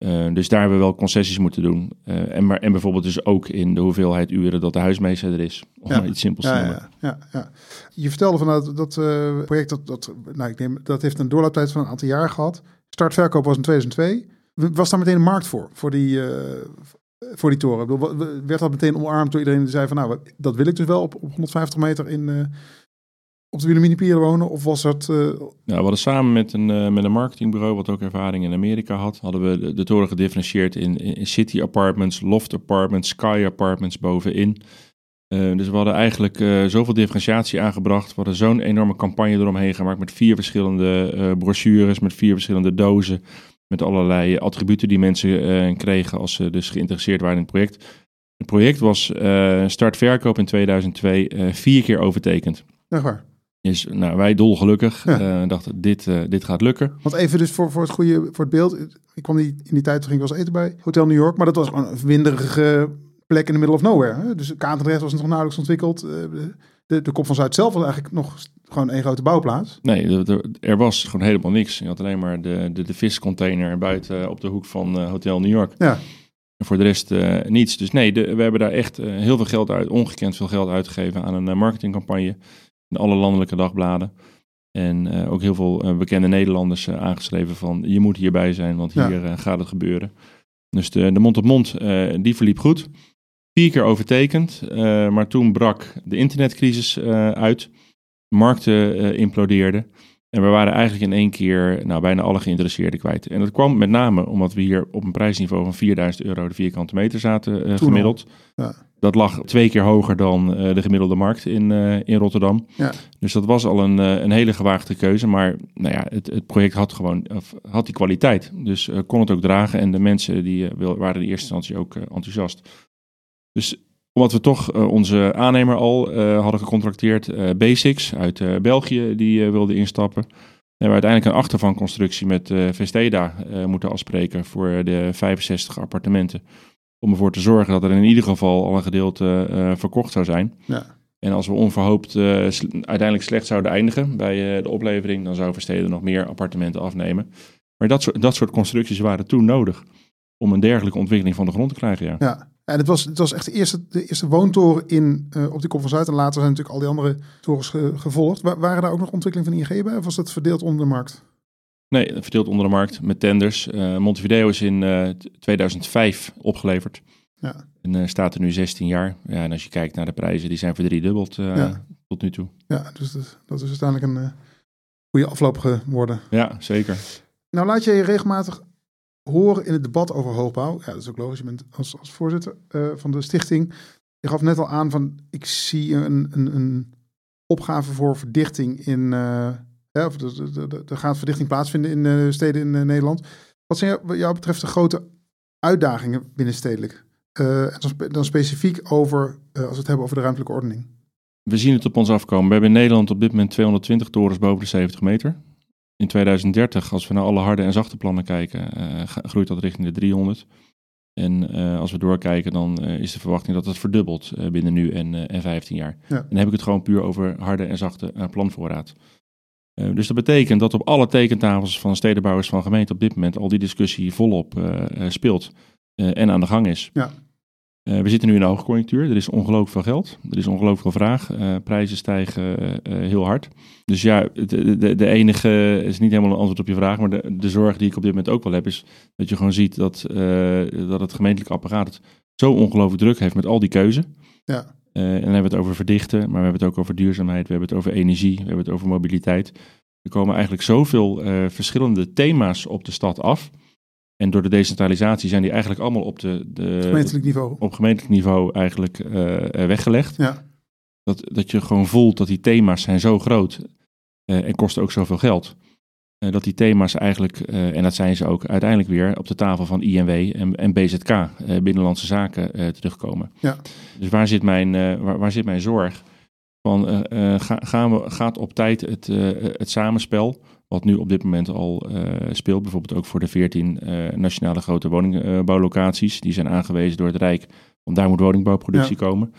Eh, dus daar hebben we wel concessies moeten doen. Eh, en, maar, en bijvoorbeeld dus ook in de hoeveelheid uren dat de huismeester er is. Om Ja. maar iets simpels te Ja, noemen. ja, ja. Je vertelde van dat, eh, project, dat, dat, nou, ik neem, dat heeft een doorlooptijd van een aantal jaar gehad. Startverkoop was in 2002. Was daar meteen een markt voor, voor die, voor die toren? Ik bedoel, wa- werd dat meteen omarmd door iedereen die zei van nou, dat wil ik dus wel op, op 150 meter in, op de Wilhelminipier wonen? Of was dat... eh, Nou, we hadden samen met een, eh, met een marketingbureau, wat ook ervaring in Amerika had, hadden we de, de toren gedifferentieerd in, in, city apartments, loft apartments, sky apartments bovenin. Eh, dus we hadden eigenlijk zoveel differentiatie aangebracht. We hadden zo'n enorme campagne eromheen gemaakt met vier verschillende brochures, met vier verschillende dozen, met allerlei attributen die mensen kregen als ze dus geïnteresseerd waren in het project. Het project was startverkoop in 2002 eh, vier keer overtekend. echt waar. Dus nou, wij dolgelukkig Ja. eh, dachten, dit, eh, dit gaat lukken. Want even dus voor, voor het goede, voor het beeld. Ik kwam die, in die tijd, toen ging ik wel eens eten bij Hotel New York. Maar dat was gewoon een winderige plek in de middle of nowhere. Hè? Dus Katendrecht was nog nauwelijks ontwikkeld. Eh, De, de, Kop van Zuid zelf was eigenlijk nog gewoon één grote bouwplaats. Nee, er- was gewoon helemaal niks. Je had alleen maar de, de, de viscontainer buiten op de hoek van Hotel New York. Ja, En voor de rest niets. Dus nee, de- we hebben daar echt heel veel geld uit, ongekend veel geld uitgegeven aan een marketingcampagne. In alle landelijke dagbladen. En eh, ook heel veel eh, bekende Nederlanders eh, aangeschreven van je moet hierbij zijn, want hier gaat het gebeuren. Dus de, de mond-op-mond, eh, die verliep goed. Vier keer overtekend, maar toen brak de internetcrisis uit. Markten implodeerden. En we waren eigenlijk in één keer nou, bijna alle geïnteresseerden kwijt. En dat kwam met name omdat we hier op een prijsniveau van 4000 euro de vierkante meter zaten eh, gemiddeld. Ja. Dat lag twee keer hoger dan eh, de gemiddelde markt in, eh, in Rotterdam. Ja. Dus dat was al een, een hele gewaagde keuze. Maar nou ja, het, het project had gewoon had die kwaliteit. Dus kon het ook dragen. En de mensen die, waren in eerste instantie ook enthousiast. Dus omdat we toch eh, onze aannemer al eh, hadden gecontracteerd, eh, Basics uit België, die wilde instappen. We hebben uiteindelijk een achtervanconstructie met Vesteda moeten afspreken voor de 65 appartementen. Om ervoor te zorgen dat er in ieder geval al een gedeelte verkocht zou zijn. ja. En als we onverhoopt uiteindelijk slecht zouden eindigen bij de oplevering, dan zou Verstede nog meer appartementen afnemen. Maar dat soort, dat soort constructies waren toen nodig om een dergelijke ontwikkeling van de grond te krijgen. Ja. ja. En het was, het was echt de eerste, de eerste woontoren in, eh, op die Kop van Zuid. En later zijn natuurlijk al die andere torens ge- gevolgd. Wa- waren daar ook nog ontwikkelingen van ING bij? Of was dat verdeeld onder de markt? Nee, verdeeld onder de markt met tenders. Eh, Montevideo is in eh, t- 2005 opgeleverd Ja. en eh, staat er nu 16 jaar. Ja, en als je kijkt naar de prijzen, die zijn verdriedubbeld eh Ja. tot nu toe. Ja, dus dat, dat is uiteindelijk een eh, goede afloop geworden. Ja, zeker. Nou laat je je regelmatig horen in het debat over hoogbouw. Ja, dat is ook logisch. Je bent als, als voorzitter eh, van de stichting. Je gaf net al aan van ik zie een, een, een opgave voor verdichting in... eh, ja, er- gaat verdichting plaatsvinden in eh, steden in Nederland. Wat zijn wat jou betreft de grote uitdagingen binnenstedelijk? Uh, dan specifiek over, uh, als we het hebben over de ruimtelijke ordening. We zien het op ons afkomen. We hebben in Nederland op dit moment 220 torens boven de 70 meter. In 2030, als we naar alle harde en zachte plannen kijken, uh, groeit dat richting de 300. En als we doorkijken, dan is de verwachting dat het verdubbelt binnen nu en, en 15 jaar. Ja. En dan heb ik het gewoon puur over harde en zachte planvoorraad. dus dat betekent dat op alle tekentafels van stedenbouwers van gemeenten op dit moment al die discussie volop speelt en aan de gang is. Ja. Uh, we zitten nu in een hoogconjunctuur. Er is ongelooflijk veel geld. Er is ongelooflijk veel vraag. Uh, prijzen stijgen uh, heel hard. Dus ja, de, de, de, enige is niet helemaal een antwoord op je vraag. Maar de, de zorg die ik op dit moment ook wel heb, is dat je gewoon ziet dat, dat het gemeentelijk apparaat het zo ongelooflijk druk heeft met al die keuze. Ja. en dan hebben we het over verdichten, maar we hebben het ook over duurzaamheid. We hebben het over energie. We hebben het over mobiliteit. Er komen eigenlijk zoveel verschillende thema's op de stad af. En door de decentralisatie zijn die eigenlijk allemaal op, de, de gemeentelijk niveau. op gemeentelijk niveau eigenlijk uh, weggelegd. Ja. Dat, dat je gewoon voelt dat die thema's zijn zo groot uh, en kosten ook zoveel geld. Uh, dat die thema's eigenlijk, en dat zijn ze ook uiteindelijk weer, op de tafel van INW en, en BZK, Binnenlandse Zaken, terugkomen. Ja. Dus waar zit mijn, waar, waar, zit mijn zorg? Van, ga, gaan we, gaat op tijd het, het samenspel wat nu op dit moment al uh, speelt, bijvoorbeeld ook voor de 14 uh, eh, nationale grote woningbouwlocaties. Die zijn aangewezen door het Rijk, want daar moet woningbouwproductie komen.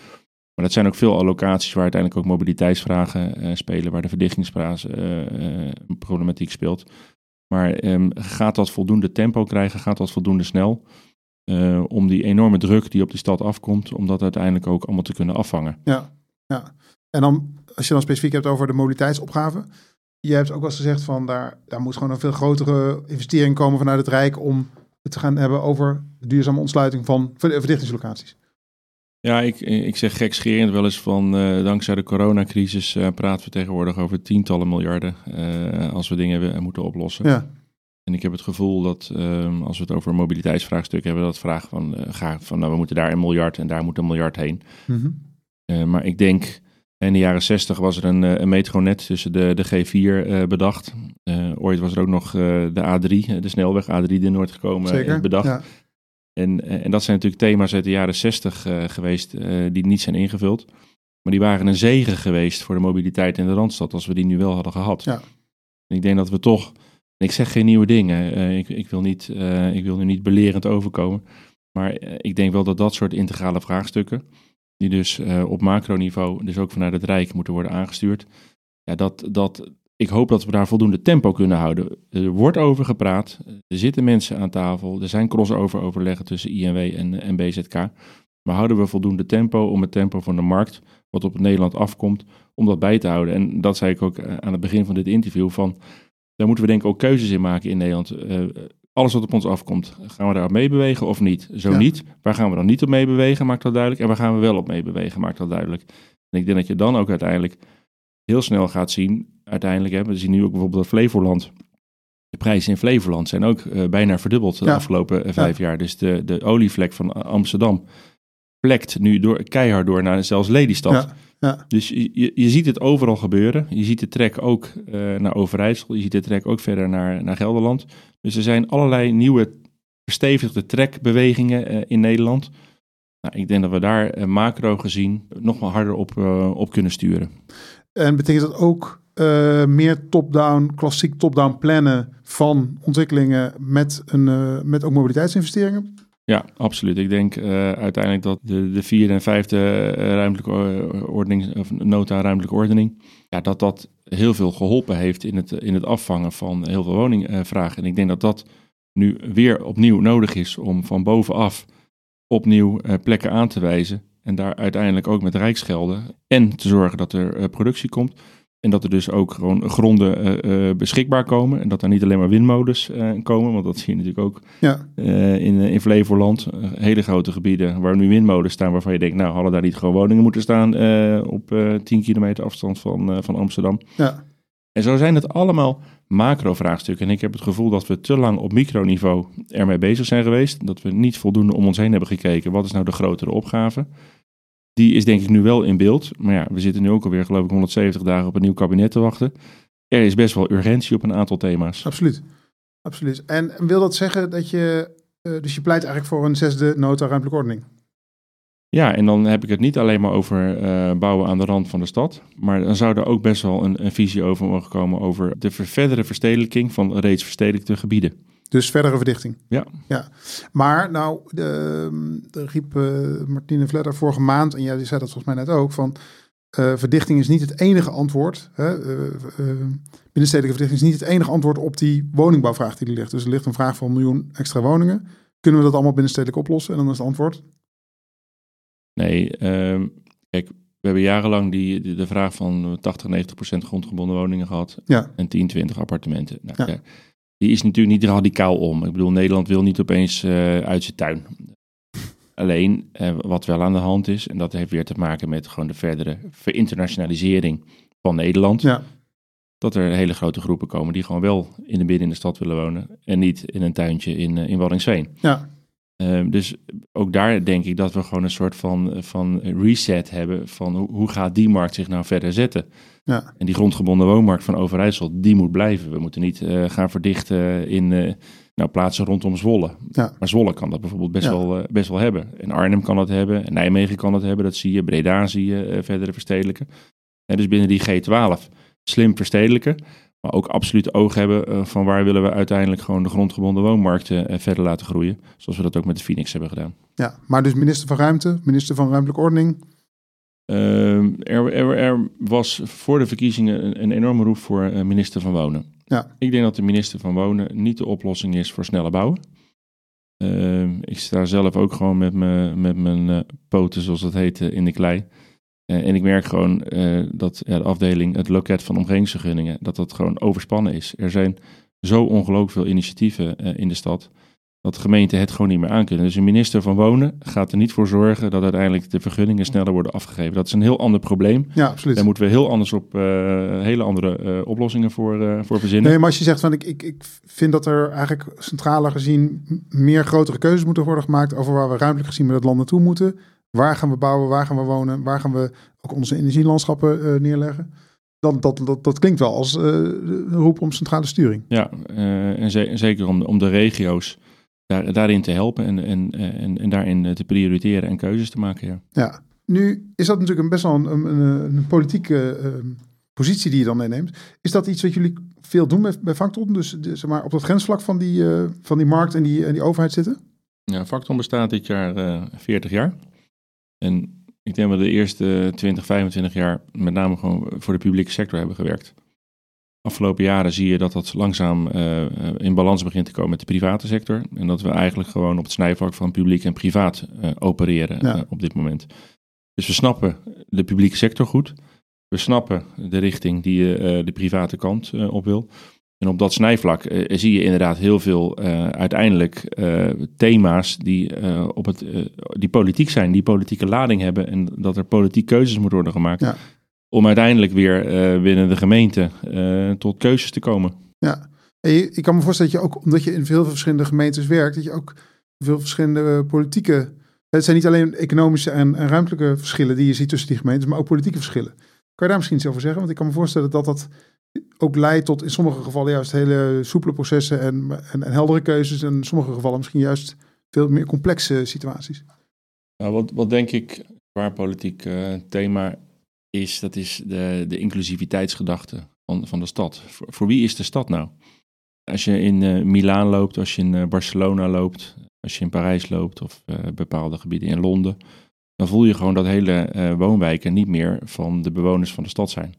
Maar dat zijn ook veel allocaties waar uiteindelijk ook mobiliteitsvragen uh, spelen, waar de verdichtingsproblematiek speelt. Maar um, gaat dat voldoende tempo krijgen? Gaat dat voldoende snel? om die enorme druk die op die stad afkomt, om dat uiteindelijk ook allemaal te kunnen afvangen. Ja, ja. En dan, als je dan specifiek hebt over de mobiliteitsopgave, je hebt ook wel eens gezegd van daar, daar moet gewoon een veel grotere investering komen vanuit het Rijk om het te gaan hebben over de duurzame ontsluiting van verdichtingslocaties. Ja, ik, ik zeg gekscherend wel eens van uh, dankzij de coronacrisis uh, praten we tegenwoordig over tientallen miljarden uh, als we dingen moeten oplossen. Ja. En ik heb het gevoel dat ehm, als we het over mobiliteitsvraagstukken hebben, dat vraag van, ga, van nou, we moeten daar een miljard en daar moet een miljard heen. Mm -hmm. maar ik denk in de jaren 60 was er een, eh, een metronet tussen de, de G4 uh, eh, bedacht. Uh, ooit was er ook nog uh, de A3, de snelweg A3 de Noord gekomen Zeker, bedacht. Ja. En, en dat zijn natuurlijk thema's uit de jaren 60 geweest die niet zijn ingevuld. Maar die waren een zegen geweest voor de mobiliteit in de Randstad als we die nu wel hadden gehad. Ja. En ik denk dat we toch, ik zeg geen nieuwe dingen, ik, ik, wil niet, ik wil nu niet belerend overkomen. Maar ik denk wel dat dat soort integrale vraagstukken, die dus uh, op macroniveau, dus ook vanuit het Rijk, moeten worden aangestuurd. Ja, dat, dat, ik hoop dat we daar voldoende tempo kunnen houden. Er wordt over gepraat, er zitten mensen aan tafel, er zijn crossover overleggen tussen INW en, BZK. Maar houden we voldoende tempo om het tempo van de markt, wat op Nederland afkomt, om dat bij te houden? En dat zei ik ook eh, aan het begin van dit interview, van daar moeten we denk ik ook keuzes in maken in Nederland. Uh, alles wat op ons afkomt, gaan we daar op meebewegen of niet? Zo niet, waar gaan we dan niet op meebewegen, maakt dat duidelijk. En waar gaan we wel op meebewegen, maakt dat duidelijk. En ik denk dat je dan ook uiteindelijk heel snel gaat zien, uiteindelijk, hè, we zien nu ook bijvoorbeeld dat Flevoland, de prijzen in Flevoland zijn ook uh, bijna verdubbeld de afgelopen uh, vijf jaar. Dus de, de olievlek van Amsterdam plekt nu door, keihard door naar zelfs Lelystad. Ja. Dus je, je ziet het overal gebeuren. Je ziet de trek ook uh, naar Overijssel. Je ziet de trek ook verder naar, naar Gelderland. Dus er zijn allerlei nieuwe verstevigde trekbewegingen uh, in Nederland. Nou, ik denk dat we daar uh, macro gezien nog wel harder op, op kunnen sturen. En betekent dat ook meer top-down, klassiek top-down plannen van ontwikkelingen met, een, met ook mobiliteitsinvesteringen? Ja, absoluut. Ik denk uh, uiteindelijk dat de, de vierde en vijfde uh, ruimtelijke ordening, of nota ruimtelijke ordening, ja, dat dat heel veel geholpen heeft in het, in het afvangen van heel veel woningvragen. En ik denk dat dat nu weer opnieuw nodig is om van bovenaf opnieuw uh, plekken aan te wijzen. En daar uiteindelijk ook met rijksgelden en te zorgen dat er productie komt. En dat er dus ook gewoon gronden uh, uh, beschikbaar komen. En dat er niet alleen maar windmolens uh, komen. Want dat zie je natuurlijk ook ja. in, in Flevoland. hele grote gebieden waar nu windmolens staan. Waarvan je denkt, nou hadden daar niet gewoon woningen moeten staan. op 10 kilometer afstand van, van Amsterdam. Ja. En zo zijn het allemaal macro-vraagstukken. En ik heb het gevoel dat we te lang op microniveau ermee bezig zijn geweest. Dat we niet voldoende om ons heen hebben gekeken. Wat is nou de grotere opgave? Die is denk ik nu wel in beeld. Maar ja, we zitten nu ook alweer geloof ik 170 dagen op een nieuw kabinet te wachten. Er is best wel urgentie op een aantal thema's. Absoluut. absoluut. En wil dat zeggen dat je, uh, dus je pleit eigenlijk voor een zesde nota ruimtelijke ordening? Ja, en dan heb ik het niet alleen maar over uh, bouwen aan de rand van de stad. Maar dan zou er ook best wel een, een visie over mogen komen over de verdere verstedelijking van reeds verstedelijkte gebieden. Dus verdere verdichting. Ja. ja. Maar nou, de, de riep uh, Martine Vledder vorige maand, en jij zei dat volgens mij net ook, van uh, verdichting is niet het enige antwoord. Hè? binnenstedelijke verdichting is niet het enige antwoord op die woningbouwvraag die er ligt. Dus er ligt een vraag van een miljoen extra woningen. Kunnen we dat allemaal binnenstedelijk oplossen? En dan is het antwoord? Nee, uh, kijk, we hebben jarenlang die, de vraag van 80, 90 procent grondgebonden woningen gehad. Ja. En 10, 20 appartementen. Nou, ja. Die is natuurlijk niet radicaal om. Ik bedoel, Nederland wil niet opeens uh, uit zijn tuin. Alleen, uh, wat wel aan de hand is, en dat heeft weer te maken met gewoon de verdere verinternationalisering van Nederland. Ja. Dat er hele grote groepen komen die gewoon wel in de midden in de stad willen wonen. En niet in een tuintje in, uh, in Waddinxveen. Ja. Uh, dus ook daar denk ik dat we gewoon een soort van, van reset hebben van hoe, hoe gaat die markt zich nou verder zetten. Ja. En die grondgebonden woonmarkt van Overijssel, die moet blijven. We moeten niet uh, gaan verdichten in uh, nou, plaatsen rondom Zwolle. Ja. Maar Zwolle kan dat bijvoorbeeld best, ja. wel, best wel hebben. En Arnhem kan dat hebben, en Nijmegen kan dat hebben, dat zie je. Breda zie je verdere verstedelijken. En dus binnen die G12 slim verstedelijken. Maar ook absoluut oog hebben uh, van waar willen we uiteindelijk gewoon de grondgebonden woonmarkten uh, verder laten groeien. Zoals we dat ook met de Phoenix hebben gedaan. Ja, maar dus minister van Ruimte, minister van Ruimtelijke Ordening. Uh, er, er, er, was voor de verkiezingen een, een enorme roep voor uh, minister van Wonen. Ja. Ik denk dat de minister van Wonen niet de oplossing is voor snelle bouwen. Ehm, ik sta zelf ook gewoon met, me, met mijn poten, zoals dat heet, in de klei. Uh, en ik merk gewoon uh, dat ja, de afdeling, het loket van omgevingsvergunningen, dat dat gewoon overspannen is. Er zijn zo ongelooflijk veel initiatieven uh, in de stad, dat de gemeenten het gewoon niet meer aankunnen. Dus een minister van Wonen gaat er niet voor zorgen dat uiteindelijk de vergunningen sneller worden afgegeven. Dat is een heel ander probleem. Ja, absoluut. Daar moeten we heel anders op, hele andere oplossingen voor, voor verzinnen. Nee, maar als je zegt van ik, ik, ik vind dat er eigenlijk centraler gezien meer grotere keuzes moeten worden gemaakt over waar we ruimtelijk gezien met het land naartoe moeten. Waar gaan we bouwen? Waar gaan we wonen? Waar gaan we ook onze energielandschappen uh, neerleggen? Dan, dat, dat, dat klinkt wel als uh, een roep om centrale sturing. Ja, uh, en, ze en, zeker om, om de regio's daar, daarin te helpen en, en, en, en daarin te prioriteren en keuzes te maken. Ja, ja. nu is dat natuurlijk een best wel een, een, een, een politieke positie die je dan inneemt. Is dat iets wat jullie veel doen bij, bij Facton? Dus, zeg maar, op dat grensvlak van die, van die markt en die, en die overheid zitten? Ja, Facton bestaat dit jaar 40 jaar. En ik denk dat we de eerste 20, 25 jaar met name gewoon voor de publieke sector hebben gewerkt. Afgelopen jaren zie je dat dat langzaam uh, in balans begint te komen met de private sector. En dat we eigenlijk gewoon op het snijvlak van publiek en privaat uh, opereren ja. op dit moment. Dus we snappen de publieke sector goed. We snappen de richting die je de private kant op wil. En op dat snijvlak uh, zie je inderdaad heel veel uh, uiteindelijk uh, thema's die, op het, die politiek zijn, die politieke lading hebben en dat er politiek keuzes moeten worden gemaakt. Ja. Om uiteindelijk weer binnen de gemeente tot keuzes te komen. Ja, en je, ik kan me voorstellen dat je ook, omdat je in veel verschillende gemeentes werkt, dat je ook veel verschillende politieke. Het zijn niet alleen economische en, en ruimtelijke verschillen die je ziet tussen die gemeentes, maar ook politieke verschillen. Kan je daar misschien iets over zeggen? Want ik kan me voorstellen dat dat ook leidt tot in sommige gevallen juist hele soepele processen en, en, en, heldere keuzes. En in sommige gevallen misschien juist veel meer complexe situaties. Nou, wat, wat denk ik waar politiek uh, thema is, dat is de, de inclusiviteitsgedachte van, van de stad. Voor, wie is de stad nou? Als je in uh, Milaan loopt, als je in uh, Barcelona loopt, als je in Parijs loopt of bepaalde gebieden in Londen, dan voel je gewoon dat hele woonwijken niet meer van de bewoners van de stad zijn.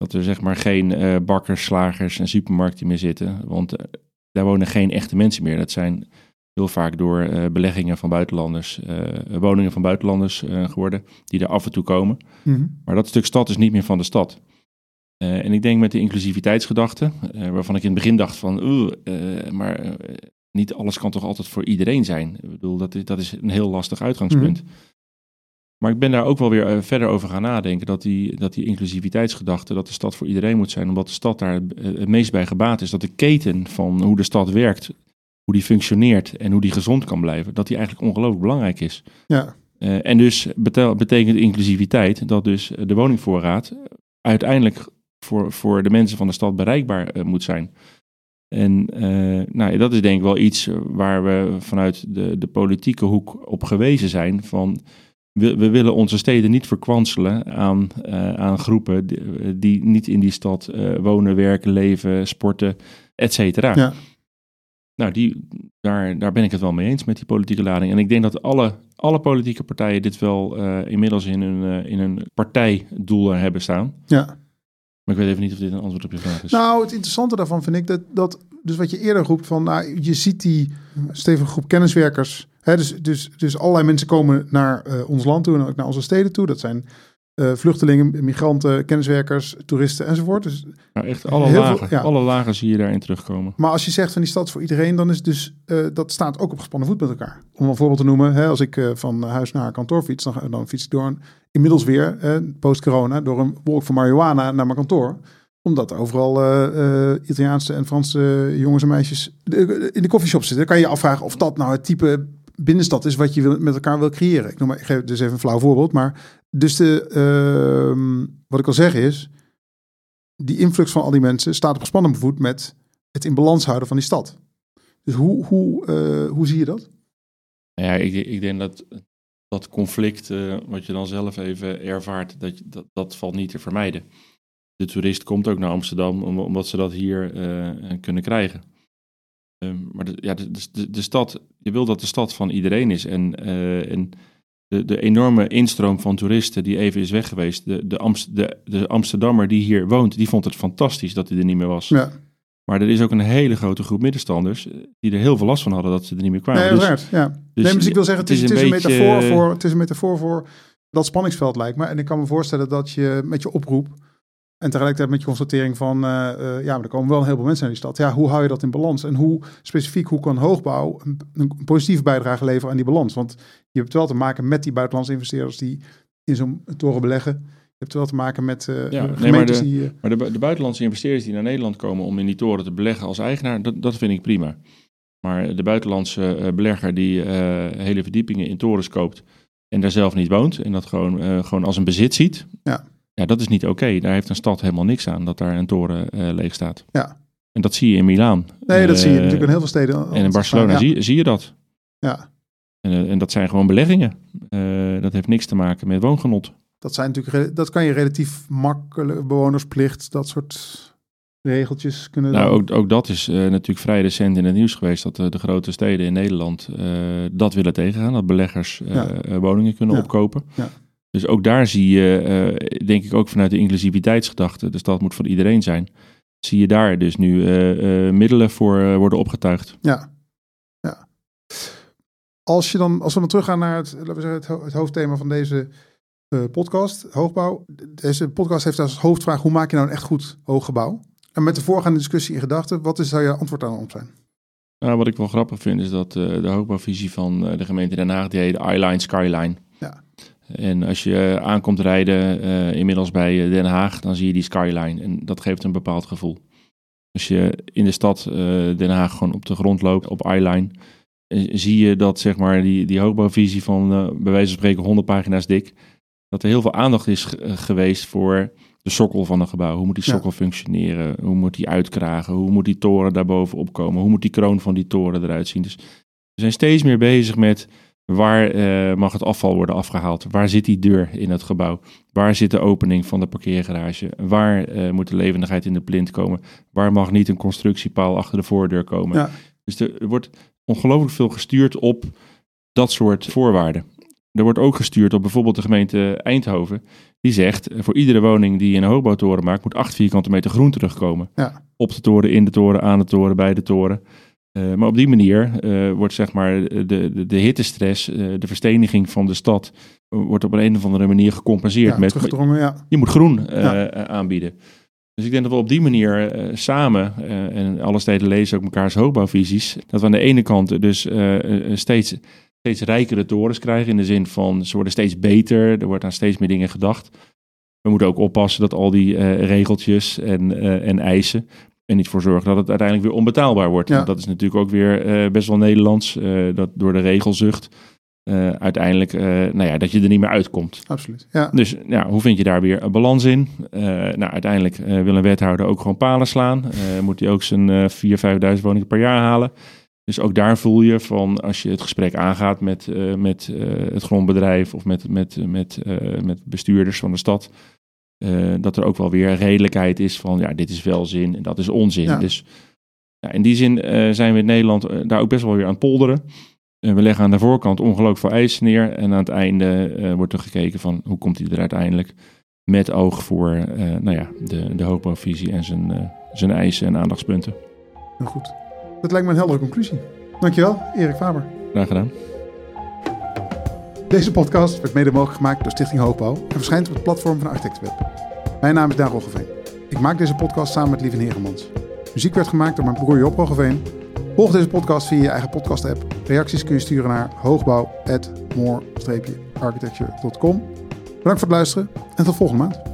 Dat er zeg maar geen uh, bakkers, slagers en supermarkten meer zitten. Want uh, daar wonen geen echte mensen meer. Dat zijn heel vaak door uh, beleggingen van buitenlanders, woningen van buitenlanders geworden, die er af en toe komen. Mm -hmm. Maar dat stuk stad is niet meer van de stad. en ik denk met de inclusiviteitsgedachte, waarvan ik in het begin dacht van, oeh, maar niet alles kan toch altijd voor iedereen zijn. Ik bedoel, dat is, dat is een heel lastig uitgangspunt. Mhm. Maar ik ben daar ook wel weer uh, verder over gaan nadenken. Dat die, dat die inclusiviteitsgedachte, dat de stad voor iedereen moet zijn. Omdat de stad daar het, het meest bij gebaat is. Dat de keten van hoe de stad werkt, hoe die functioneert en hoe die gezond kan blijven. Dat die eigenlijk ongelooflijk belangrijk is. Ja. Uh, en dus betekent inclusiviteit dat dus de woningvoorraad uiteindelijk voor, voor de mensen van de stad bereikbaar uh, moet zijn. En uh, nou, dat is denk ik wel iets waar we vanuit de, de politieke hoek op gewezen zijn. Van we, we willen onze steden niet verkwanselen aan, uh, aan groepen die, die, niet in die stad uh, wonen, werken, leven, sporten, et cetera. Ja. Nou, die, daar, daar ben ik het wel mee eens met die politieke lading. En ik denk dat alle, alle politieke partijen dit wel inmiddels in hun, in hun partijdoelen hebben staan. Ja. Maar ik weet even niet of dit een antwoord op je vraag is. Nou, het interessante daarvan vind ik dat, dat dus wat je eerder roept van, nou, je ziet die stevige groep kenniswerkers. Dus, dus, dus allerlei mensen komen naar uh, ons land toe en ook naar onze steden toe. Dat zijn uh, vluchtelingen, migranten, kenniswerkers, toeristen enzovoort. Dus nou, echt alle lagen, veel, ja. alle lagen zie je daarin terugkomen. Maar als je zegt van die stad voor iedereen, dan is dus uh, dat staat ook op gespannen voet met elkaar. Om een voorbeeld te noemen, hè, als ik uh, van huis naar kantoor fiets, dan, dan fiets ik door een, inmiddels weer, post-corona, door een wolk van marihuana naar mijn kantoor omdat er overal Italiaanse en Franse jongens en meisjes in de koffieshop zitten. Dan kan je je afvragen of dat nou het type binnenstad is wat je wil, met elkaar wil creëren. Ik, noem maar, ik geef dus even een flauw voorbeeld. Maar dus de, uh, wat ik al zeg is, die influx van al die mensen staat op gespannen voet met het in balans houden van die stad. Dus hoe, hoe, uh, hoe zie je dat? Ja, ik, ik denk dat dat conflict, uh, wat je dan zelf even ervaart, dat, dat, valt niet te vermijden de toerist komt ook naar Amsterdam omdat ze dat hier uh, kunnen krijgen. Uh, maar de, ja, de, de, de, stad, je wil dat de stad van iedereen is. En, uh, en de, de enorme instroom van toeristen die even is weg geweest. De, de, Amst, de, de Amsterdammer die hier woont, die vond het fantastisch dat hij er niet meer was. Ja. Maar er is ook een hele grote groep middenstanders die er heel veel last van hadden dat ze er niet meer kwamen. Nee, dus, ja. Dus, nee, dus ik wil zeggen, het is, het is, een, beetje... metafoor voor, het is een metafoor voor dat spanningsveld lijkt me. En ik kan me voorstellen dat je met je oproep en tegelijkertijd met je constatering van, uh, uh, ja, maar er komen wel een heleboel mensen naar die stad. Ja, hoe hou je dat in balans? En hoe specifiek, hoe kan hoogbouw een, een positieve bijdrage leveren aan die balans? Want je hebt wel te maken met die buitenlandse investeerders die in zo'n toren beleggen. Je hebt wel te maken met uh, ja, nee, maar de, die... maar de, de, buitenlandse investeerders die naar Nederland komen om in die toren te beleggen als eigenaar, dat, dat vind ik prima. Maar de buitenlandse belegger die hele verdiepingen in torens koopt en daar zelf niet woont en dat gewoon, gewoon als een bezit ziet... Ja ja, dat is niet oké. Daar heeft een stad helemaal niks aan dat daar een toren uh, leeg staat. Ja. En dat zie je in Milaan. Nee, dat zie je natuurlijk in heel veel steden. En in Barcelona zie, zie je dat. Ja. En, uh, en dat zijn gewoon beleggingen. Dat heeft niks te maken met woongenot. Dat, zijn natuurlijk, dat kan je relatief makkelijk, bewonersplicht, dat soort regeltjes kunnen Nou, ook, ook dat is natuurlijk vrij recent in het nieuws geweest, dat de grote steden in Nederland dat willen tegengaan, dat beleggers ja. woningen kunnen ja. opkopen. Ja. Dus ook daar zie je, uh, denk ik ook vanuit de inclusiviteitsgedachte, de stad moet voor iedereen zijn, zie je daar dus nu uh, uh, middelen voor worden opgetuigd. Ja, ja. Als, je dan, als we dan teruggaan naar het, laten we zeggen, het, het hoofdthema van deze podcast, hoogbouw. Deze podcast heeft als hoofdvraag, hoe maak je nou een echt goed hooggebouw? En met de voorgaande discussie in gedachten, wat is daar je antwoord aan op zijn? Nou, wat ik wel grappig vind is dat de hoogbouwvisie van de gemeente Den Haag, die heet Eyeline Skyline. En als je aankomt rijden, uh, inmiddels bij Den Haag, dan zie je die skyline. En dat geeft een bepaald gevoel. Als je in de stad uh, Den Haag gewoon op de grond loopt, op eyeline, zie je dat zeg maar die, die hoogbouwvisie van uh, bij wijze van spreken 100 pagina's dik, dat er heel veel aandacht is geweest voor de sokkel van een gebouw. Hoe moet die sokkel ja. functioneren? Hoe moet die uitkragen? Hoe moet die toren daarboven opkomen? Hoe moet die kroon van die toren eruit zien? Dus we zijn steeds meer bezig met Waar uh, mag het afval worden afgehaald? Waar zit die deur in het gebouw? Waar zit de opening van de parkeergarage? Waar uh, moet de levendigheid in de plint komen? Waar mag niet een constructiepaal achter de voordeur komen? Ja. Dus er wordt ongelooflijk veel gestuurd op dat soort voorwaarden. Er wordt ook gestuurd op bijvoorbeeld de gemeente Eindhoven. Die zegt, eh, voor iedere woning die een hoogbouwtoren maakt, moet 8 vierkante meter groen terugkomen. Ja. Op de toren, in de toren, aan de toren, bij de toren. Uh, maar op die manier uh, wordt zeg maar de, de, de hittestress, uh, de versteniging van de stad, wordt op een, een of andere manier gecompenseerd. Ja, met, ja. Je moet groen ja. aanbieden. Dus ik denk dat we op die manier samen, en alle steden lezen ook mekaars hoogbouwvisies, dat we aan de ene kant dus steeds, steeds rijkere torens krijgen in de zin van ze worden steeds beter, er wordt aan steeds meer dingen gedacht. We moeten ook oppassen dat al die regeltjes en, en eisen en niet voor zorgen dat het uiteindelijk weer onbetaalbaar wordt. Ja. Dat is natuurlijk ook weer uh, best wel Nederlands. Uh, dat door de regelzucht eh, uiteindelijk uh, nou ja, dat je er niet meer uitkomt. Absoluut. Ja. Dus ja, hoe vind je daar weer een balans in? Uh, nou, uiteindelijk wil een wethouder ook gewoon palen slaan. moet hij ook zijn 4.000, 5.000 woningen per jaar halen. Dus ook daar voel je van als je het gesprek aangaat met, met het grondbedrijf of met, met, met, met bestuurders van de stad. Dat er ook wel weer redelijkheid is van ja, dit is wel zin en dat is onzin. Ja. Dus ja, in die zin zijn we in Nederland daar ook best wel weer aan het polderen. En we leggen aan de voorkant ongelooflijk veel eisen neer. En aan het einde wordt er gekeken van hoe komt hij er uiteindelijk met oog voor nou ja, de, de en zijn, zijn eisen en aandachtspunten. Heel goed. Dat lijkt me een heldere conclusie. Dankjewel, Erik Faber. Graag gedaan. Deze podcast werd mede mogelijk gemaakt door Stichting Hoogbouw en verschijnt op het platform van Architectenweb. Mijn naam is Daan Roggeveen. Ik maak deze podcast samen met Lieve Hegemans. Muziek werd gemaakt door mijn broer Job Roggeveen Volg deze podcast via je eigen podcast-app. Reacties kun je sturen naar hoogbouw.more-architecture.com. Bedankt voor het luisteren en tot volgende maand.